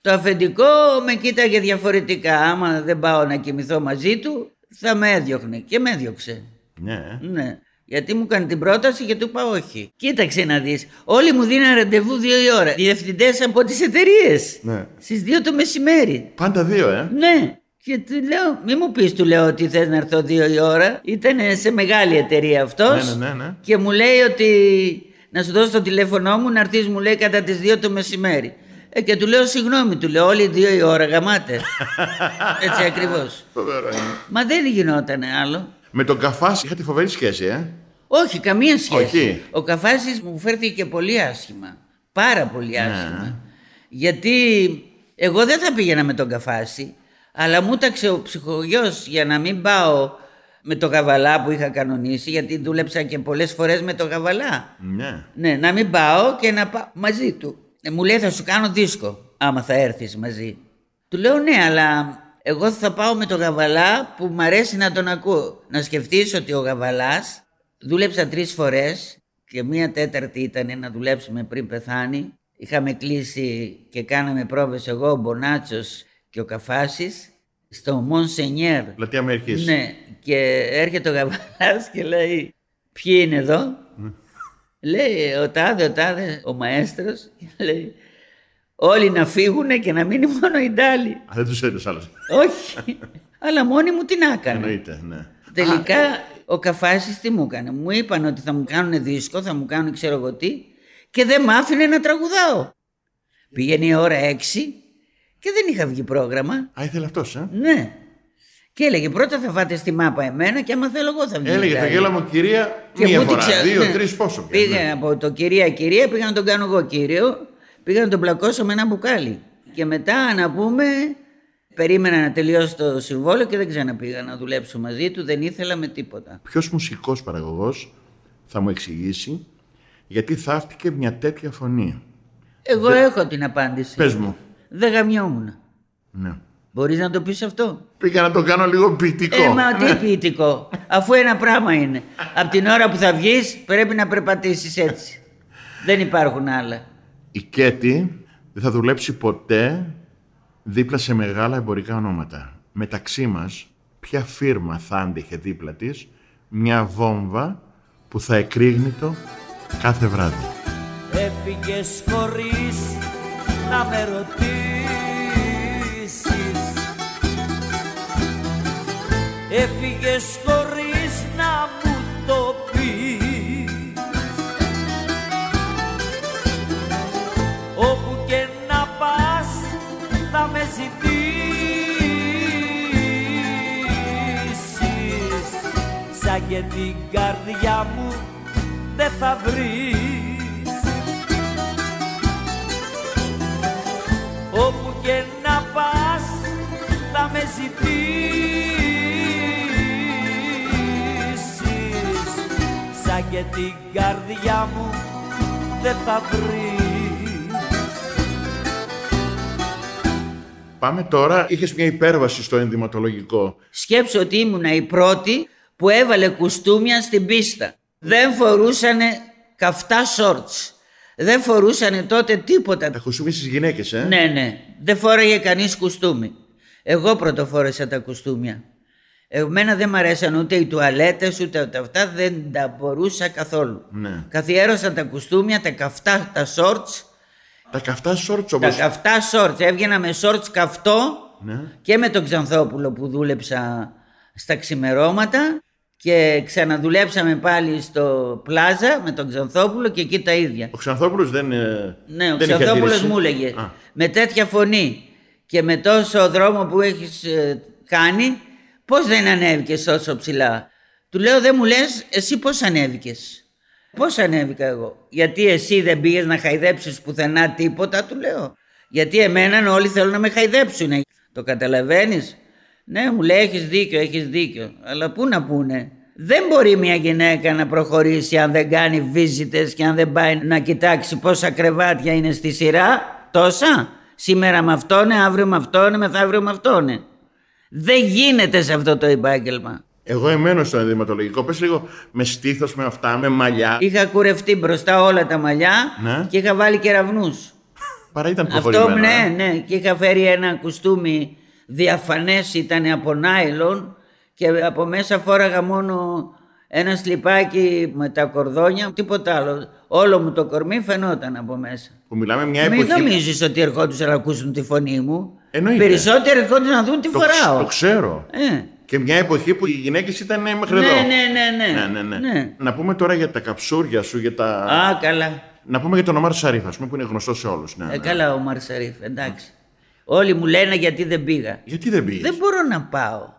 το αφεντικό με κοίταγε διαφορετικά. Άμα δεν πάω να κοιμηθώ μαζί του, θα με έδιωχνε. Και με έδιωξε. Ναι, ε. Ναι. Γιατί μου έκανε την πρόταση και του είπα όχι. Κοίταξε να δεις. Όλοι μου δίναν ραντεβού δύο η ώρα. Διευθυντές από τις εταιρείες. Ναι. Στις δύο το μεσημέρι. Πάντα δύο, ε; Ναι. Και του λέω, μη μου πεις του λέω ότι θες να έρθω δύο η ώρα. Ήταν σε μεγάλη εταιρεία αυτός. Ναι, ναι, ναι, ναι. Και μου λέει ότι να σου δώσω το τηλέφωνό μου να έρθεις μου λέει κατά τις δύο το μεσημέρι. Ε, και του λέω συγγνώμη, του λέω όλοι δύο η ώρα γαμάτε. [laughs] Έτσι ακριβώς. Φοβερό είναι. Μα δεν γινόταν άλλο. Με τον Καφάς είχατε φοβερή σχέση, ε; Όχι, καμία σχέση. Όχι. Ο Καφάσης μου φέρθηκε πολύ άσχημα. Πάρα πολύ άσχημα. Γιατί εγώ δεν θα πήγαινα με τον Καφάση, αλλά μου τάξε ο ψυχογιός για να μην πάω με το Καβαλά που είχα κανονίσει, γιατί δούλεψα και πολλές φορές με το Καβαλά. Ναι. Ναι, να μην πάω και να πάω μαζί του. Ε, μου λέει θα σου κάνω δίσκο, άμα θα έρθεις μαζί. Του λέω ναι, αλλά εγώ θα πάω με τον Γαβαλά που μ' αρέσει να τον ακούω. Να σκεφτείς ότι ο Γαβαλάς δούλεψα τρεις φορές και μία τέταρτη ήταν να δουλέψουμε πριν πεθάνει. Είχαμε κλείσει και κάναμε πρόβες εγώ, ο Μπονάτσος και ο Καφάσης στο Μονσενιέρ. Πλατεία Αμερικής. Ναι, και έρχεται ο Γαβαλάς και λέει ποιοι είναι εδώ; λέει ο τάδε, ο τάδε, ο μαέστρος. Και λέει όλοι να φύγουνε και να μείνει μόνο η Ντάλη. Α, δεν τους έδωσε άλλος. Όχι, αλλά μόνη μου τι να έκανε. Εννοείται, ναι. Τελικά ο Καφάσης τι μου έκανε; Μου είπαν ότι θα μου κάνουν δίσκο, θα μου κάνουν ξέρω εγώ τι και δεν μ' άφηνε να τραγουδάω. Πήγαινε η ώρα 6 και δεν είχα βγει πρόγραμμα. Α, ήθελε αυτός, ε; Ναι. Και έλεγε πρώτα θα φάτε στη μάπα εμένα και άμα θέλω εγώ θα βγει. Έλεγε η το Ντάλη». γέλα μου κυρία Και μία μου τη φορά, ξε- δύο, ναι. τρεις, πόσο πια. Πήγα ναι. από το κυρία κυρία, πήγα να τον κάνω εγώ κύριο, πήγα να τον πλακώσω με ένα μπουκάλι. Και μετά να πούμε, περίμενα να τελειώσει το συμβόλαιο και δεν ξαναπήγα να δουλέψω μαζί του, δεν ήθελα με τίποτα. Ποιος μουσικός παραγωγός θα μου εξηγήσει γιατί θαύτηκε μια τέτοια φωνή; Εγώ έχω την απάντηση. Πες μου. Δεν γαμιόμουν. Ναι. Μπορείς να το πεις αυτό; Πήγα να το κάνω λίγο ποιητικό. Ε, μα τι ποιητικό. Αφού ένα πράγμα είναι. Από την ώρα που θα βγεις πρέπει να περπατήσεις έτσι. δεν υπάρχουν άλλα. Η Κέτη δεν θα δουλέψει ποτέ δίπλα σε μεγάλα εμπορικά ονόματα. Μεταξύ μας, ποια φύρμα θα άντεχε δίπλα της μια βόμβα που θα εκρήγνητο κάθε βράδυ. Έφυγες χωρίς να με ρωτήσεις Έφυγες χωρίς ζητήσεις σαν και την καρδιά μου δεν θα βρεις. Όπου και να πας θα με ζητήσεις. Σαν και την καρδιά μου δεν θα βρεις. Πάμε τώρα, είχες μια υπέρβαση στο ενδυματολογικό. Σκέψου ότι ήμουνα η πρώτη που έβαλε κουστούμια στην πίστα. Δεν φορούσανε καυτά σόρτς. Δεν φορούσανε τότε τίποτα. Τα κουστούμια στις γυναίκες, ε; Ναι, ναι. Δεν φόραγε κανείς κουστούμι. Εγώ πρωτοφόρεσα τα κουστούμια. Εμένα δεν μ' αρέσαν ούτε οι τουαλέτες ούτε τα αυτά, δεν τα μπορούσα καθόλου. Ναι. Καθιέρωσα τα κουστούμια, τα καυτά τα σόρτς, Τα καυτά σόρτ τα όμως. καυτά σόρτς. Έβγαινα με σόρτς καυτό Ναι. και με τον Ξανθόπουλο που δούλεψα στα ξημερώματα και ξαναδουλέψαμε πάλι στο πλάζα με τον Ξανθόπουλο και εκεί τα ίδια. Ο Ξανθόπουλος δεν. ε, Ναι, ο δεν είχε Ξανθόπουλος αντίρρηση. μου έλεγε Α, με τέτοια φωνή και με τόσο δρόμο που έχεις ε, κάνει πώς δεν ανέβηκες τόσο ψηλά; Του λέω δεν μου λες εσύ πώς ανέβηκες; Πώς ανέβηκα εγώ; Γιατί εσύ δεν πήγες να χαϊδέψεις πουθενά τίποτα; Του λέω. Γιατί εμένα όλοι θέλουν να με χαϊδέψουν. Το καταλαβαίνεις; Ναι μου λέει έχεις δίκιο, έχεις δίκιο. Αλλά πού να πούνε; Δεν μπορεί μια γυναίκα να προχωρήσει αν δεν κάνει βίζιτες και αν δεν πάει να κοιτάξει πόσα κρεβάτια είναι στη σειρά. Τόσα. Σήμερα με αυτόν, αύριο με αυτόν, μεθαύριο με αυτόν. Δεν γίνεται σε αυτό το επάγγελμα. Εγώ εμένω στο ενδυματολογικό. Πες λίγο με στήθος, με αυτά, με μαλλιά. Είχα κουρευτεί μπροστά όλα τα μαλλιά Ναι. και είχα βάλει κεραυνούς. Παρά ήταν Αυτό προχωρημένο. ναι, ε. ναι. Και είχα φέρει ένα κουστούμι διαφανές, ήταν από νάιλον και από μέσα φόραγα μόνο ένα σλιπάκι με τα κορδόνια, τίποτα άλλο. Όλο μου το κορμί φαινόταν από μέσα. Που μιλάμε μια Μην εποχή. νομίζεις ότι ερχόντουσαν να ακούσουν τη φωνή μου. Εννοείται. Περισσότεροι ερχόντουσαν να δουν τι Το, ξ- φοράω. το ξέρω. Ε. Και μια εποχή που οι γυναίκες ήταν ε, μέχρι Ναι, εδώ. ναι, ναι, ναι. ναι, ναι, ναι. Ναι. Να πούμε τώρα για τα καψούρια σου, για τα. Α, καλά. Να πούμε για τον Ομάρ Σαρίφ, ας πούμε, που είναι γνωστό σε όλους. Ναι, Ε, ναι. καλά ο Μαρσαρίφ, εντάξει. Όλοι μου λένε γιατί δεν πήγα. Γιατί δεν πήγες; Δεν μπορώ να πάω.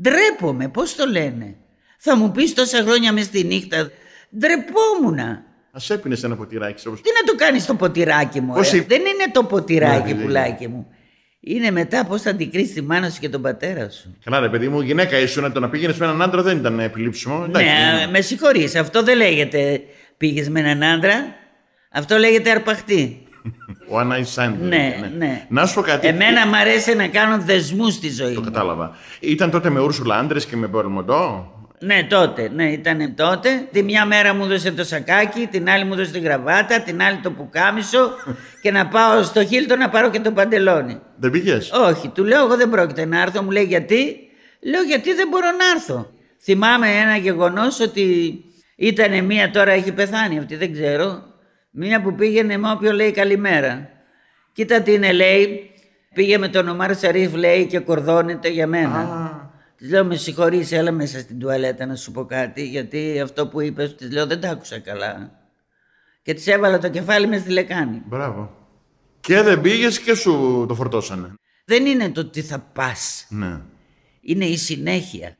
Ντρέπομαι, πώς το λένε. Θα μου πεις τόσα χρόνια μες στη νύχτα. Ντρεπόμουνα. Α έπινες ένα ποτηράκι όπως... Τι να το κάνεις το ποτηράκι μου, Πώς ε; είπε- Δεν είναι το ποτηράκι, Ναι, ναι, πουλάκι μου. Είναι μετά πώς θα αντικρίσεις τη μάνα σου και τον πατέρα σου. Καλά, ρε παιδί μου, γυναίκα ήσουν, το να πήγαινες με έναν άντρα δεν ήταν επιλήψιμο. Εντάξει, ναι, με συγχωρείς. Αυτό δεν λέγεται πήγες με έναν άντρα. Αυτό λέγεται αρπαχτή. One night stand. ναι, λέγεται, ναι. Να σου πω κάτι. Εμένα μ' αρέσει να κάνω δεσμούς στη ζωή Το μου. κατάλαβα. Ήταν τότε με Ούρσουλα άντρες και με Μπολμοντό. Ναι, τότε. Ναι, ήταν τότε. Τη μια μέρα μου έδωσε το σακάκι, την άλλη μου έδωσε τη γραβάτα, την άλλη το πουκάμισο και να πάω στο Χίλτο να πάρω και το παντελόνι. Δεν πήγες; Όχι, του λέω εγώ δεν πρόκειται να έρθω. Μου λέει γιατί; Λέω γιατί δεν μπορώ να έρθω. Θυμάμαι ένα γεγονός ότι ήταν μία τώρα έχει πεθάνει αυτή δεν ξέρω. Μία που πήγαινε με όποιο λέει καλημέρα. Κοίτα τι είναι λέει. Πήγε με τον Ομάρ Σαρίφ λέει και κορδώνεται για μένα. Της λέω με συγχωρείς έλα μέσα στην τουαλέτα να σου πω κάτι γιατί αυτό που είπες της λέω δεν τα άκουσα καλά. Και της έβαλα το κεφάλι μες στη λεκάνη. Μπράβο. Και δεν πήγες και σου το φορτώσανε. Δεν είναι το τι θα πας. Ναι. είναι η συνέχεια.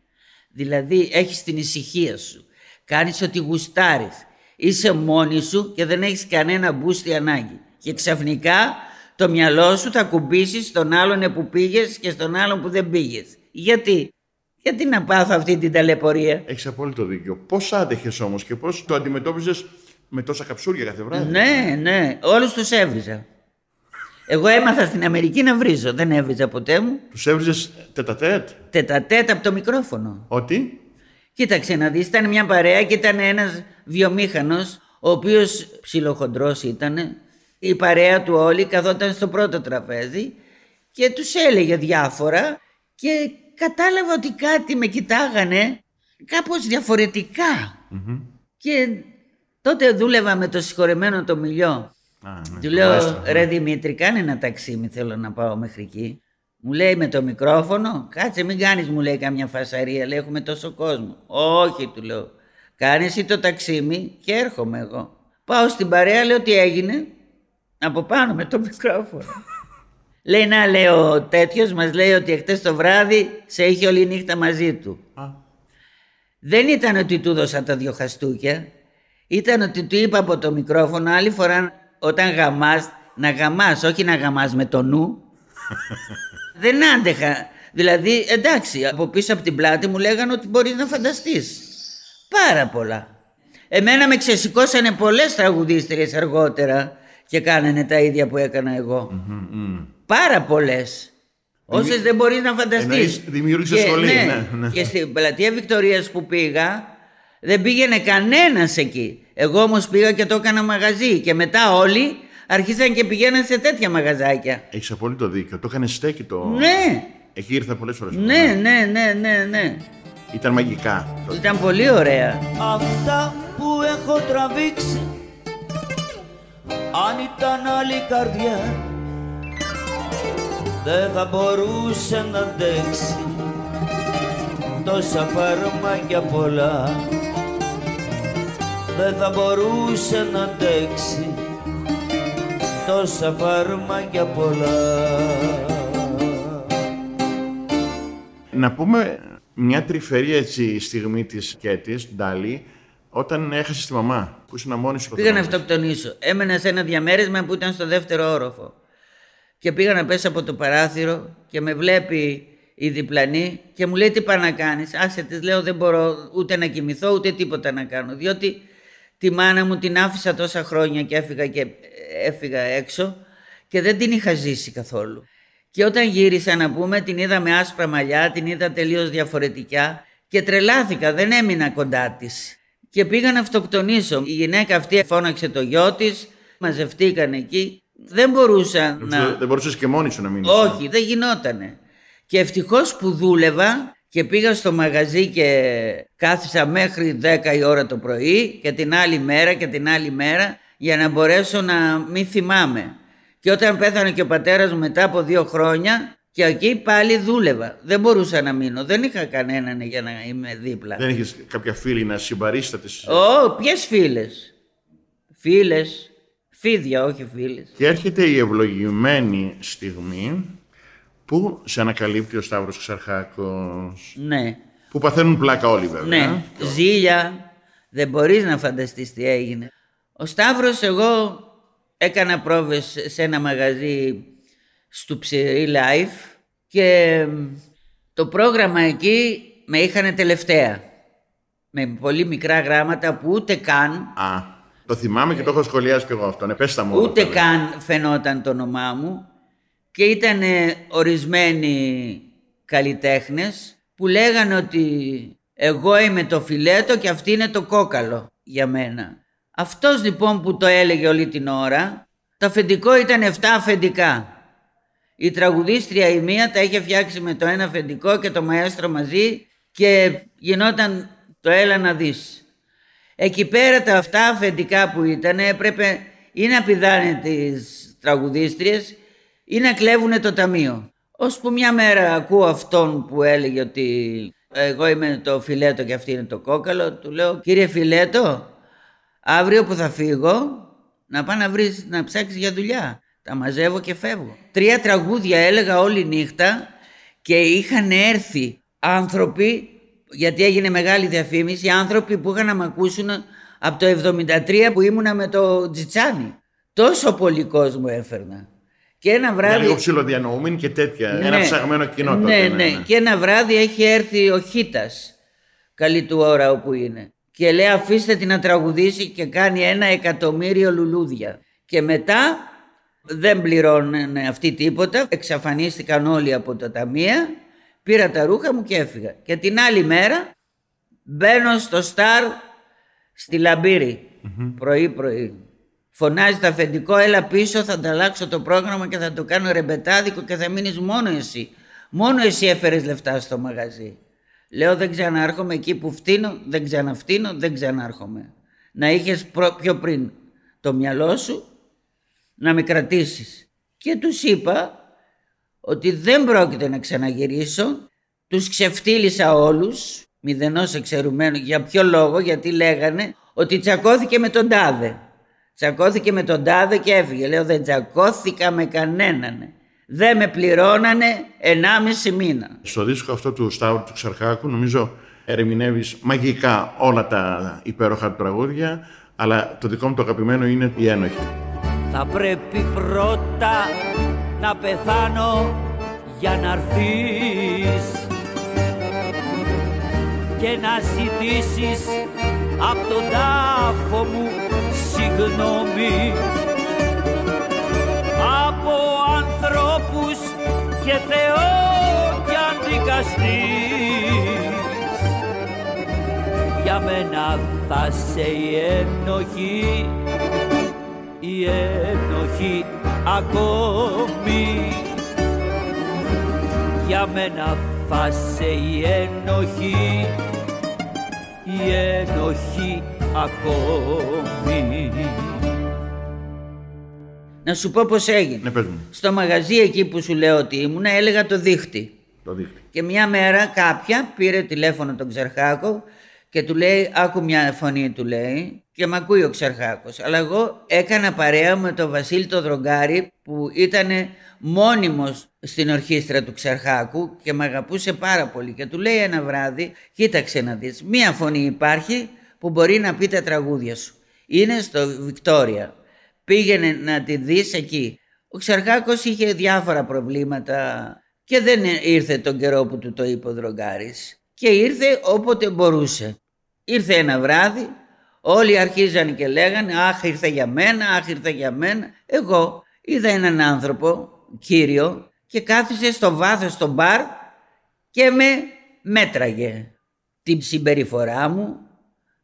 Δηλαδή έχεις την ησυχία σου. Κάνεις ό,τι γουστάρεις. Είσαι μόνη σου και δεν έχεις κανένα μπούστη ανάγκη. Και ξαφνικά το μυαλό σου θα κουμπίσεις στον άλλον που πήγες και στον άλλον που δεν πήγες. Γιατί; Γιατί να πάθω αυτή την ταλαιπωρία; Έχεις απόλυτο δίκιο. Πώς άντεχες όμως και πώς το αντιμετώπιζες με τόσα καψούρια κάθε βράδυ; Ναι, ναι, όλους τους έβριζα. Εγώ έμαθα στην Αμερική να βρίζω, δεν έβριζα ποτέ μου. Τους έβριζες τετατέτ; Τετατέτα από το μικρόφωνο. Ότι; Κοίταξε να δεις, ήταν μια παρέα και ήταν ένας βιομήχανος, ο οποίος ψιλοχοντρός ήταν. Η παρέα του όλοι καθόταν στο πρώτο τραπέζι και τους έλεγε διάφορα και κατάλαβα ότι κάτι με κοιτάγανε κάπως διαφορετικά. Και τότε δούλευα με το συγχωρεμένο το Μιλιό. Α, ναι, Του το λέω, μαέστρο. ρε Δημήτρη, κάνε ένα ταξίμι, θέλω να πάω μέχρι εκεί. Μου λέει με το μικρόφωνο, κάτσε μην κάνεις μου λέει καμιά φασαρία, λέει έχουμε τόσο κόσμο. Όχι του λέω, κάνε εσύ το ταξίμι και έρχομαι εγώ. Πάω στην παρέα, λέω τι έγινε, από πάνω με το μικρόφωνο. [laughs] Λέει να λέει ο τέτοιος μας λέει ότι εχθές το βράδυ σε είχε όλη νύχτα μαζί του. Α, Δεν ήταν ότι του δώσα τα δυο χαστούκια. Ήταν ότι του είπα από το μικρόφωνο άλλη φορά όταν γαμάς, να γαμάς, όχι να γαμάς με το νου. [laughs] Δεν άντεχα. Δηλαδή, εντάξει, από πίσω από την πλάτη μου λέγανε ότι μπορείς να φανταστείς. Πάρα πολλά. Εμένα με ξεσηκώσανε πολλές τραγουδίστριες αργότερα και κάνανε τα ίδια που έκανα εγώ. Πάρα πολλές. Όσες δεν μπορείς να φανταστείς. Εννοείς, δημιούργησε σχολή, ναι, ναι. Και στην πλατεία Βικτορίας που πήγα δεν πήγαινε κανένας εκεί. Εγώ όμως πήγα και το έκανα μαγαζί και μετά όλοι αρχίσαν και πηγαίναν σε τέτοια μαγαζάκια. έχεις απόλυτο δίκιο. Το έκανε στέκι το... Ναι, Εκεί ήρθα πολλές φορές. ναι, ναι, ναι, ναι, ναι. Ήταν μαγικά. τότε. Ήταν πολύ ωραία. Αυτά που έχω τραβήξει Αν ήταν άλλη καρδιά Δεν θα μπορούσε να αντέξει Τόσα φάρμακια πολλά Δεν θα μπορούσε να αντέξει Τόσα φάρμακια πολλά Να πούμε μια τρυφερή έτσι στιγμή της Κέτης, Ντάλι, όταν έχασες τη μαμά, που ήσουν μόνη σου. στο Πήγα να θέμα της. αυτοκτονήσω. Έμενα σε ένα διαμέρισμα που ήταν στο δεύτερο όροφο. Και πήγα να πέσω από το παράθυρο και με βλέπει η διπλανή και μου λέει τι πάει να κάνεις; Άσε της λέω δεν μπορώ ούτε να κοιμηθώ ούτε τίποτα να κάνω. Διότι τη μάνα μου την άφησα τόσα χρόνια και έφυγα, και έφυγα έξω και δεν την είχα ζήσει καθόλου. Και όταν γύρισα να πούμε την είδα με άσπρα μαλλιά, την είδα τελείως διαφορετικά και τρελάθηκα, δεν έμεινα κοντά της. Και πήγα να αυτοκτονήσω. Η γυναίκα αυτή φώναξε το γιο της, μαζευτήκαν εκεί. Δεν μπορούσα Δεν να... μπορούσες- Δεν μπορούσες και μόνη σου να μείνεις. Όχι, δεν γινότανε. Και ευτυχώς που δούλευα και πήγα στο μαγαζί και κάθισα μέχρι 10 η ώρα το πρωί και την άλλη μέρα και την άλλη μέρα για να μπορέσω να μην θυμάμαι. Και όταν πέθανε και ο πατέρας μου μετά από δύο χρόνια και εκεί πάλι δούλευα. Δεν μπορούσα να μείνω. Δεν είχα κανέναν για να είμαι δίπλα. Δεν είχες κάποια φίλη να συμπαρίσταται. Ω, ποιες φίλες; Φίλες. Φίδια, όχι φίλες. Και έρχεται η ευλογημένη στιγμή που σε ανακαλύπτει ο Σταύρος Ξαρχάκος. Ναι. Που παθαίνουν πλάκα όλοι βέβαια. Ναι, ζήλια. Δεν μπορείς να φανταστείς τι έγινε. Ο Σταύρος εγώ έκανα πρόβες σε ένα μαγαζί στο Ψηρή Life και το πρόγραμμα εκεί με είχανε τελευταία. Με πολύ μικρά γράμματα που ούτε καν, Α, το θυμάμαι και το έχω σχολιάσει και εγώ αυτό. Ναι, πες τα μου. ούτε όλα. καν φαινόταν το όνομά μου και ήταν ορισμένοι καλλιτέχνες που λέγανε ότι εγώ είμαι το φιλέτο και αυτή είναι το κόκαλο για μένα. Αυτός λοιπόν που το έλεγε όλη την ώρα, το αφεντικό ήταν 7 αφεντικά. Η τραγουδίστρια η μία τα είχε φτιάξει με το ένα αφεντικό και το μαέστρο μαζί και γινόταν το έλα να δεις. Εκεί πέρα τα αυτά αφεντικά που ήταν έπρεπε ή να πηδάνε τις τραγουδίστριες ή να κλέβουνε το ταμείο. Ώσπου μια μέρα ακούω αυτόν που έλεγε ότι εγώ είμαι το φιλέτο και αυτή είναι το κόκαλο, του λέω κύριε φιλέτο, αύριο που θα φύγω να πάω να βρεις, να ψάξεις για δουλειά. Τα μαζεύω και φεύγω. Τρία τραγούδια έλεγα όλη νύχτα και είχαν έρθει άνθρωποι, γιατί έγινε μεγάλη διαφήμιση, άνθρωποι που είχαν να με ακούσουν από το 73 που ήμουνα με το Τζιτσάνι. Τόσο πολύ κόσμο έφερνα. Και ένα Μια βράδυ... λίγο ψηλοδιανοούμενη και τέτοια. Ένα Ναι. ψαγμένο κοινό τότε. Ναι, ναι. Και ένα βράδυ έχει έρθει ο Χίτας, καλή του ώρα όπου είναι. Και λέει αφήστε την να τραγουδήσει και κάνει ένα εκατομμύριο λουλούδια. Και μετά δεν πληρώνουν αυτοί τίποτα, εξαφανίστηκαν όλοι από τα ταμεία, πήρα τα ρούχα μου και έφυγα. Και την άλλη μέρα μπαίνω στο Σταρ στη λαμπυρη πρωί πρωί. Φωνάζει το αφεντικό, έλα πίσω, θα ανταλλάξω το πρόγραμμα και θα το κάνω ρεμπετάδικο και θα μείνεις μόνο εσύ. Μόνο εσύ έφερες λεφτά στο μαγαζί. Λέω δεν ξανάρχομαι εκεί που φτύνω, δεν ξαναφτύνω, δεν ξανάρχομαι. Να είχες προ- πιο πριν το μυαλό σου να με κρατήσεις. Και τους είπα ότι δεν πρόκειται να ξαναγυρίσω. Τους ξεφτύλισα όλους, μηδενός εξαιρουμένου. Για ποιο λόγο, γιατί λέγανε ότι τσακώθηκε με τον Τάδε. Τσακώθηκε με τον Τάδε και έφυγε. Λέω δεν τσακώθηκα με κανέναν. Δεν με πληρώνανε 1,5 μήνα. Στο δίσκο αυτό του Σταύρου του Ξαρχάκου νομίζω ερμηνεύεις μαγικά όλα τα υπέροχα του τραγούδια αλλά το δικό μου το αγαπημένο είναι η ένοχη. Θα πρέπει πρώτα να πεθάνω για να έρθεις και να ζητήσεις από τον τάφο μου συγγνώμη και Θεό και αντικαστής. Για μένα θα σε η ενοχή η ενοχή ακόμη. Για μένα θα σε η ενοχή η ενοχή ακόμη Να σου πω πώς έγινε. Ναι, πες μου. Στο μαγαζί εκεί που σου λέω ότι ήμουν έλεγα το δίχτυ. Το δείχνει. Και μια μέρα κάποια πήρε τηλέφωνο τον Ξαρχάκο και του λέει, άκου μια φωνή του λέει και μ' ακούει ο Ξαρχάκος. Αλλά εγώ έκανα παρέα με τον Βασίλη το Δρογκάρη που ήταν μόνιμος στην ορχήστρα του Ξαρχάκου και με αγαπούσε πάρα πολύ και του λέει ένα βράδυ, κοίταξε να δεις, μια φωνή υπάρχει που μπορεί να πει τα τραγούδια σου. Είναι στο Βικτόρια. Πήγαινε να τη δεις εκεί. Ο Ξαρχάκος είχε διάφορα προβλήματα και δεν ήρθε τον καιρό που του το είπε ο Δρογκάρης. Και ήρθε όποτε μπορούσε. Ήρθε ένα βράδυ, όλοι αρχίζαν και λέγανε «Αχ, ήρθε για μένα, αχ, ήρθε για μένα». Εγώ είδα έναν άνθρωπο, κύριο, και κάθισε στο βάθος στο μπαρ και με μέτραγε. Την συμπεριφορά μου,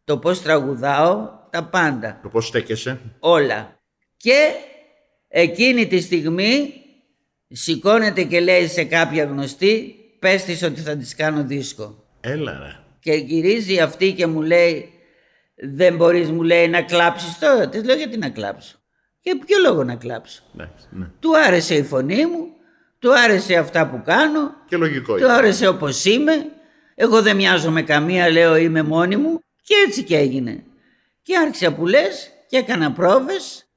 το πώς τραγουδάω, τα πάντα Το πώς στέκεσαι. όλα. Και εκείνη τη στιγμή σηκώνεται και λέει σε κάποια γνωστή πες της ότι θα της κάνω δίσκο. Έλα ρε. Και γυρίζει αυτή και μου λέει δεν μπορείς μου λέει να κλάψεις τώρα. Της λέω γιατί να κλάψω. Για ποιο λόγο να κλάψω. Εντάξει, ναι. Του άρεσε η φωνή μου, του άρεσε αυτά που κάνω, Και λογικό του είναι. άρεσε όπως είμαι. Εγώ δεν μοιάζω με καμία, λέω είμαι μόνη μου. Και έτσι και έγινε. Και άρχισα που λες και έκανα πρόβες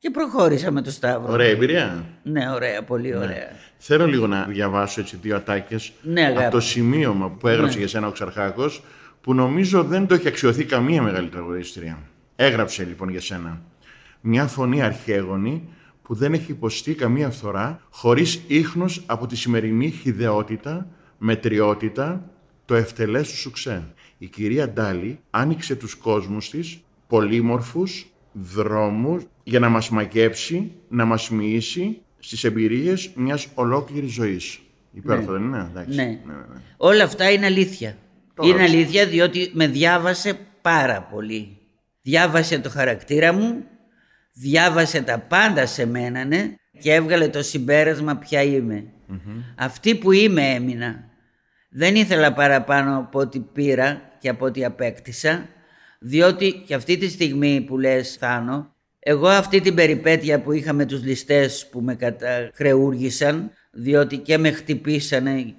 και προχώρησα με το Σταύρο. Ωραία εμπειρία. Ναι, ωραία, πολύ ωραία. Θέλω λίγο να διαβάσω έτσι δύο ατάκες Ναι, αγάπη. από το σημείωμα που έγραψε Ναι. για σένα ο Ξαρχάκος που νομίζω δεν το έχει αξιωθεί καμία μεγάλη τραγουδίστρια. Έγραψε λοιπόν για σένα. Μια φωνή αρχαίγονη που δεν έχει υποστεί καμία φθορά χωρίς ίχνος από τη σημερινή χιδεότητα, μετριότητα, το ευτελές του σουξέ. Η κυρία Ντάλη άνοιξε τους κόσμους της πολύμορφους δρόμους για να μας μαγέψει, να μας μοιήσει στις εμπειρίες μιας ολόκληρης ζωής. Υπέροχο δεν είναι, εντάξει. Ναι. ναι, ναι. Όλα αυτά είναι αλήθεια. Το είναι έγραψε. αλήθεια διότι με διάβασε πάρα πολύ. Διάβασε το χαρακτήρα μου, διάβασε τα πάντα σε μένα ναι, και έβγαλε το συμπέρασμα ποια είμαι. Αυτή που είμαι έμεινα. Δεν ήθελα παραπάνω από ό,τι πήρα και από ό,τι απέκτησα, διότι και αυτή τη στιγμή που λες Θάνο, εγώ αυτή την περιπέτεια που είχα με τους ληστές που με καταχρεούργησαν, διότι και με χτυπήσανε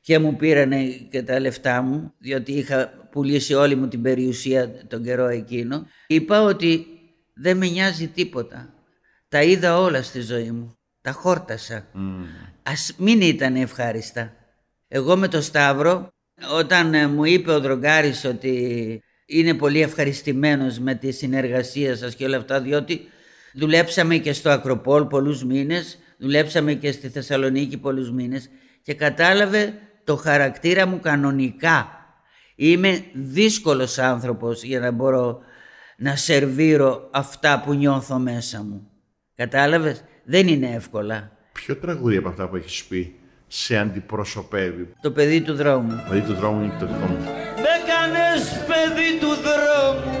και μου πήρανε και τα λεφτά μου, διότι είχα πουλήσει όλη μου την περιουσία τον καιρό εκείνο, είπα ότι δεν με νοιάζει τίποτα. Τα είδα όλα στη ζωή μου. Τα χόρτασα. Ας μην ήταν ευχάριστα. Εγώ με το Σταύρο, όταν ε, μου είπε ο Δρογκάρης ότι είναι πολύ ευχαριστημένος με τη συνεργασία σας και όλα αυτά, διότι δουλέψαμε και στο Ακροπόλ πολλούς μήνες, δουλέψαμε και στη Θεσσαλονίκη πολλούς μήνες και κατάλαβε το χαρακτήρα μου κανονικά. Είμαι δύσκολος άνθρωπος για να μπορώ να σερβίρω αυτά που νιώθω μέσα μου. Κατάλαβες, δεν είναι εύκολα. Ποιο τραγούδι από αυτά που έχεις πει σε αντιπροσωπεύει; Το παιδί του δρόμου. Δηλαδή το δρόμο είναι και το δικό μου. Με κάνες παιδί του δρόμου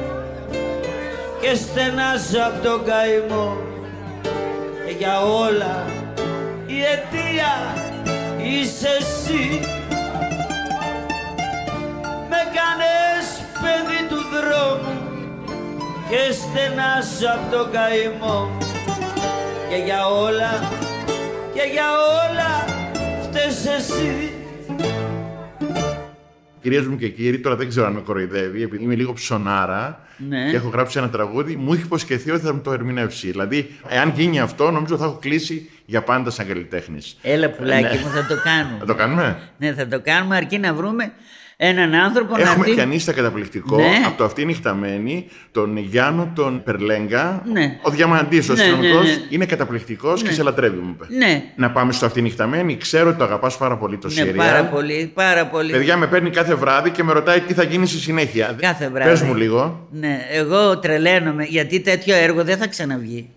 και στενάζω από τον καημό. Και για όλα η αιτία είσαι εσύ. Με κάνες παιδί του δρόμου και στενάζω από τον καημό. Και για όλα και για όλα φταίς εσύ. Και Κυρίες μου και κύριοι, τώρα δεν ξέρω αν με κοροϊδεύει, επειδή είμαι λίγο ψωνάρα Ναι. και έχω γράψει ένα τραγούδι, μου έχει υποσχεθεί ότι θα μου το ερμηνεύσει. Δηλαδή, εάν γίνει αυτό, νομίζω θα έχω κλείσει για πάντα σαν καλλιτέχνης. Έλα πουλάκι Ναι. μου, θα το κάνουμε. Θα το κάνουμε; Ναι, θα το κάνουμε αρκεί να βρούμε έναν άνθρωπο να Έχουμε έρθει. πιανίστα καταπληκτικό Ναι. από το αυτή νυχταμένη, τον Γιάννο τον Περλέγκα. Ναι. Ο Διαμαντής, ο Ναι, αστυνομικός, ναι, ναι. είναι καταπληκτικός και σε λατρεύει, μου είπε. Ναι, Να πάμε στο αυτή νυχταμένη. Ξέρω ότι το αγαπάς πάρα πολύ το ναι, σύριαλ. πάρα πολύ, πάρα πολύ. Παιδιά με παίρνει κάθε βράδυ και με ρωτάει τι θα γίνει στη συνέχεια. Κάθε βράδυ. Πες μου λίγο. Ναι, εγώ τρελαίνομαι γιατί τέτοιο έργο δεν θα ξαναβγεί.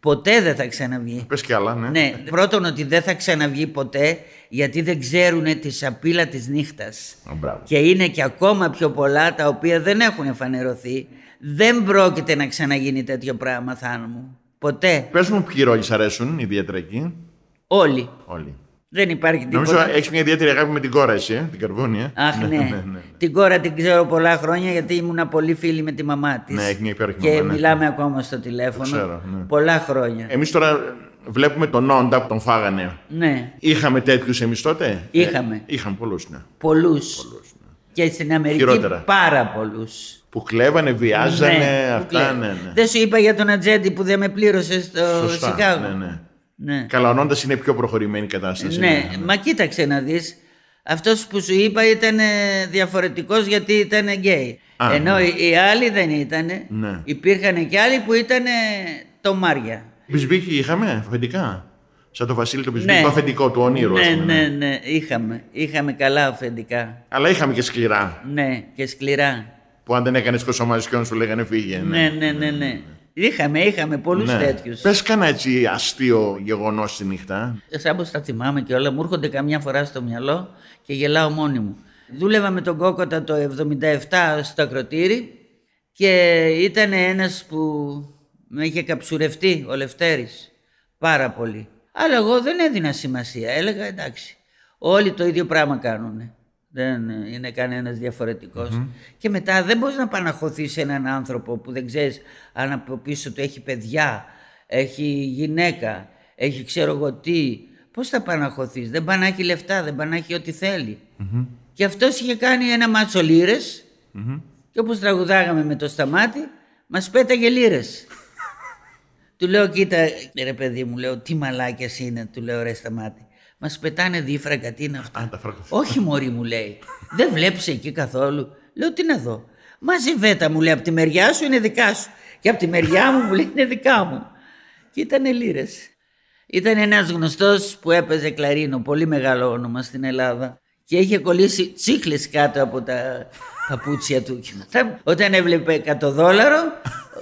Ποτέ δεν θα ξαναβγεί. Πες κι άλλα, ναι. Ναι, πρώτον ότι δεν θα ξαναβγεί ποτέ γιατί δεν ξέρουν τη σαπίλα της νύχτας. Α, μπράβο. Και είναι και ακόμα πιο πολλά τα οποία δεν έχουν φανερωθεί. Δεν πρόκειται να ξαναγίνει τέτοιο πράγμα, Θάνο μου. Ποτέ. Πες μου ποιοι ρόλοι σ' αρέσουν ιδιαίτερα εκεί. Όλοι. Όλοι. Δεν υπάρχει Νομίζω τίποτα. έχεις μια ιδιαίτερη αγάπη με την κόρα εσύ, ε, την Καρβούνη. Ε. Αχ, ναι. ναι, ναι, ναι. Την κόρα την ξέρω πολλά χρόνια γιατί ήμουνα πολύ φίλη με τη μαμά της. Ναι, έχει μια υπέροχη Και μαμά, ναι. μιλάμε ακόμα στο τηλέφωνο. Το ξέρω, ναι. Πολλά χρόνια. Εμείς τώρα βλέπουμε τον Όντα που τον φάγανε. Ναι, Είχαμε τέτοιους εμείς τότε; Είχαμε. Ε, είχαμε πολλούς, ναι. πολλούς. Και στην Αμερική Χειρότερα. πάρα πολλούς. Που κλέβανε, βιάζανε, αυτά, ναι, ναι. Δεν σου είπα για τον Ατζέντη που δεν με πλήρωσε στο Σωστά, Σικάγο; ναι, ναι. Ναι. Καλά, ο Νόντας είναι πιο προχωρημένη κατάσταση. Ναι, μα κοίταξε να δεις. Αυτός που σου είπα ήταν ε, διαφορετικός γιατί ήταν γκέι. Α, Ενώ ναι. οι, οι άλλοι δεν ήταν. Ναι. Υπήρχαν και άλλοι που ήταν τομάρια. Μπισμπίκι είχαμε, αφεντικά; Σαν το Βασίλη το Μπισμπίκι, Ναι. το αφεντικό του ονείρου. ας Ναι, πούμε, ναι, ναι, είχαμε. Είχαμε καλά αφεντικά. Αλλά είχαμε και σκληρά. Ναι, και σκληρά. Που αν δεν έκανες κονσομασιόν σου λέγανε φύγε. Ναι, ναι, ναι, ναι. Είχαμε, είχαμε πολλούς Ναι. τέτοιους. Πες κανένα έτσι αστείο γεγονός τη νύχτα. Σαν πως τα θυμάμαι και όλα, μου έρχονται καμιά φορά στο μυαλό και γελάω μόνη μου. Δούλευα με τον Κόκοτα το 77 στο ακροτήρι και ήταν ένας που με είχε καψουρευτεί ο Λευτέρης πάρα πολύ. Αλλά εγώ δεν έδινα σημασία, έλεγα εντάξει, όλοι το ίδιο πράγμα κάνουν. Δεν είναι κανένας διαφορετικός. Και μετά δεν μπορείς να παναχωθείς σε έναν άνθρωπο που δεν ξέρεις αν από πίσω του έχει παιδιά, έχει γυναίκα, έχει ξέρω εγώ τι. Πώς θα παναχωθείς, δεν πάει να έχει λεφτά, δεν πάει να έχει ό,τι θέλει. Και αυτός είχε κάνει ένα μάτσο λύρες και όπως τραγουδάγαμε με το σταμάτη, μας πέταγε λύρες. [laughs] του λέω, κοίτα ρε παιδί μου, λέω, τι μαλάκες είναι, του λέω ρε σταμάτη. Μας πετάνε δίφραγκα, τι είναι αυτά. Α, τα φράγκα. Όχι μωρή μου λέει, δεν βλέπεις εκεί καθόλου. Λέω, τι να δω. Μαζί βέτα μου λέει, από τη μεριά σου είναι δικά σου. Και από τη μεριά μου μου λέει, είναι δικά μου. Και ήταν λύρες. Ήταν ένας γνωστός που έπαιζε κλαρίνο, πολύ μεγάλο όνομα στην Ελλάδα. Και είχε κολλήσει τσίχλες κάτω από τα παπούτσια του. Και όταν, όταν έβλεπε 100 δόλαρο,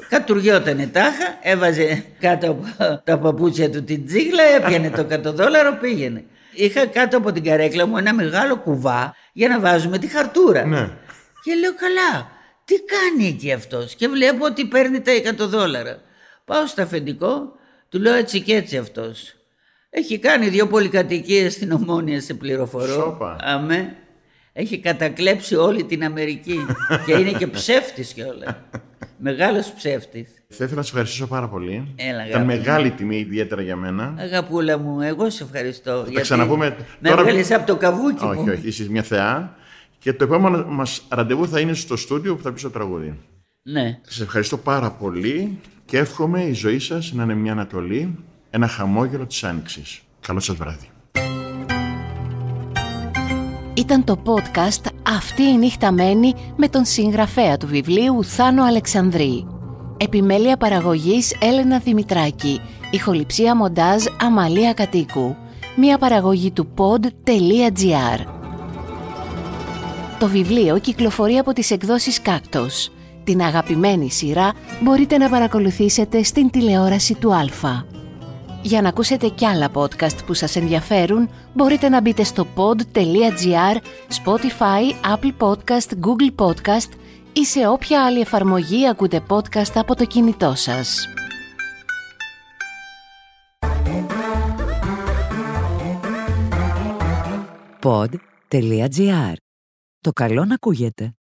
κατουργιότανε τάχα, έβαζε κάτω από τα παπούτσια του την τσίχλα, έπιανε το 100 δόλαρο, πήγαινε. Είχα κάτω από την καρέκλα μου ένα μεγάλο κουβά για να βάζουμε τη χαρτούρα. Ναι. Και λέω καλά, τι κάνει εκεί αυτός; Και βλέπω ότι παίρνει τα 100 δόλαρα. Πάω στο αφεντικό, του λέω έτσι και έτσι αυτός. Έχει κάνει δύο πολυκατοικίες στην Ομόνια σε πληροφορώ. Σόπα. Αμέ. Έχει κατακλέψει όλη την Αμερική και είναι και ψεύτης κιόλας. [laughs] Μεγάλος ψεύτης. Θα ήθελα να σε ευχαριστήσω πάρα πολύ. Έλα, Ήταν αγάπη. μεγάλη τιμή ιδιαίτερα για μένα. Αγαπούλα μου, εγώ σε ευχαριστώ. Θα ξαναπούμε Με τώρα- έβγαλες από το καβούκι όχι, μου. όχι, είσαι μια θεά. Και το επόμενο μας ραντεβού θα είναι στο στούντιο που θα πεις το τραγούδι. Ναι. Σας ευχαριστώ πάρα πολύ και εύχομαι η ζωή σας να είναι μια ανατολή, ένα χαμόγελο της άνοιξης. Καλό σας βράδυ. Ήταν το podcast «Αυτή η νύχτα μένει» με τον συγγραφέα του βιβλίου Θάνο Αλεξανδρή. Επιμέλεια παραγωγής Έλενα Δημητράκη. Ηχοληψία μοντάζ Αμαλία Κατοίκου. Μία παραγωγή του pod.gr. Το βιβλίο κυκλοφορεί από τις εκδόσεις Κάκτος. Την αγαπημένη σειρά μπορείτε να παρακολουθήσετε στην τηλεόραση του Αλφα. Για να ακούσετε κι άλλα podcast που σας ενδιαφέρουν, μπορείτε να μπείτε στο pod.gr, Spotify, Apple Podcast, Google Podcast ή σε όποια άλλη εφαρμογή ακούτε podcast από το κινητό σας. pod.gr. Το καλό να ακούγεται.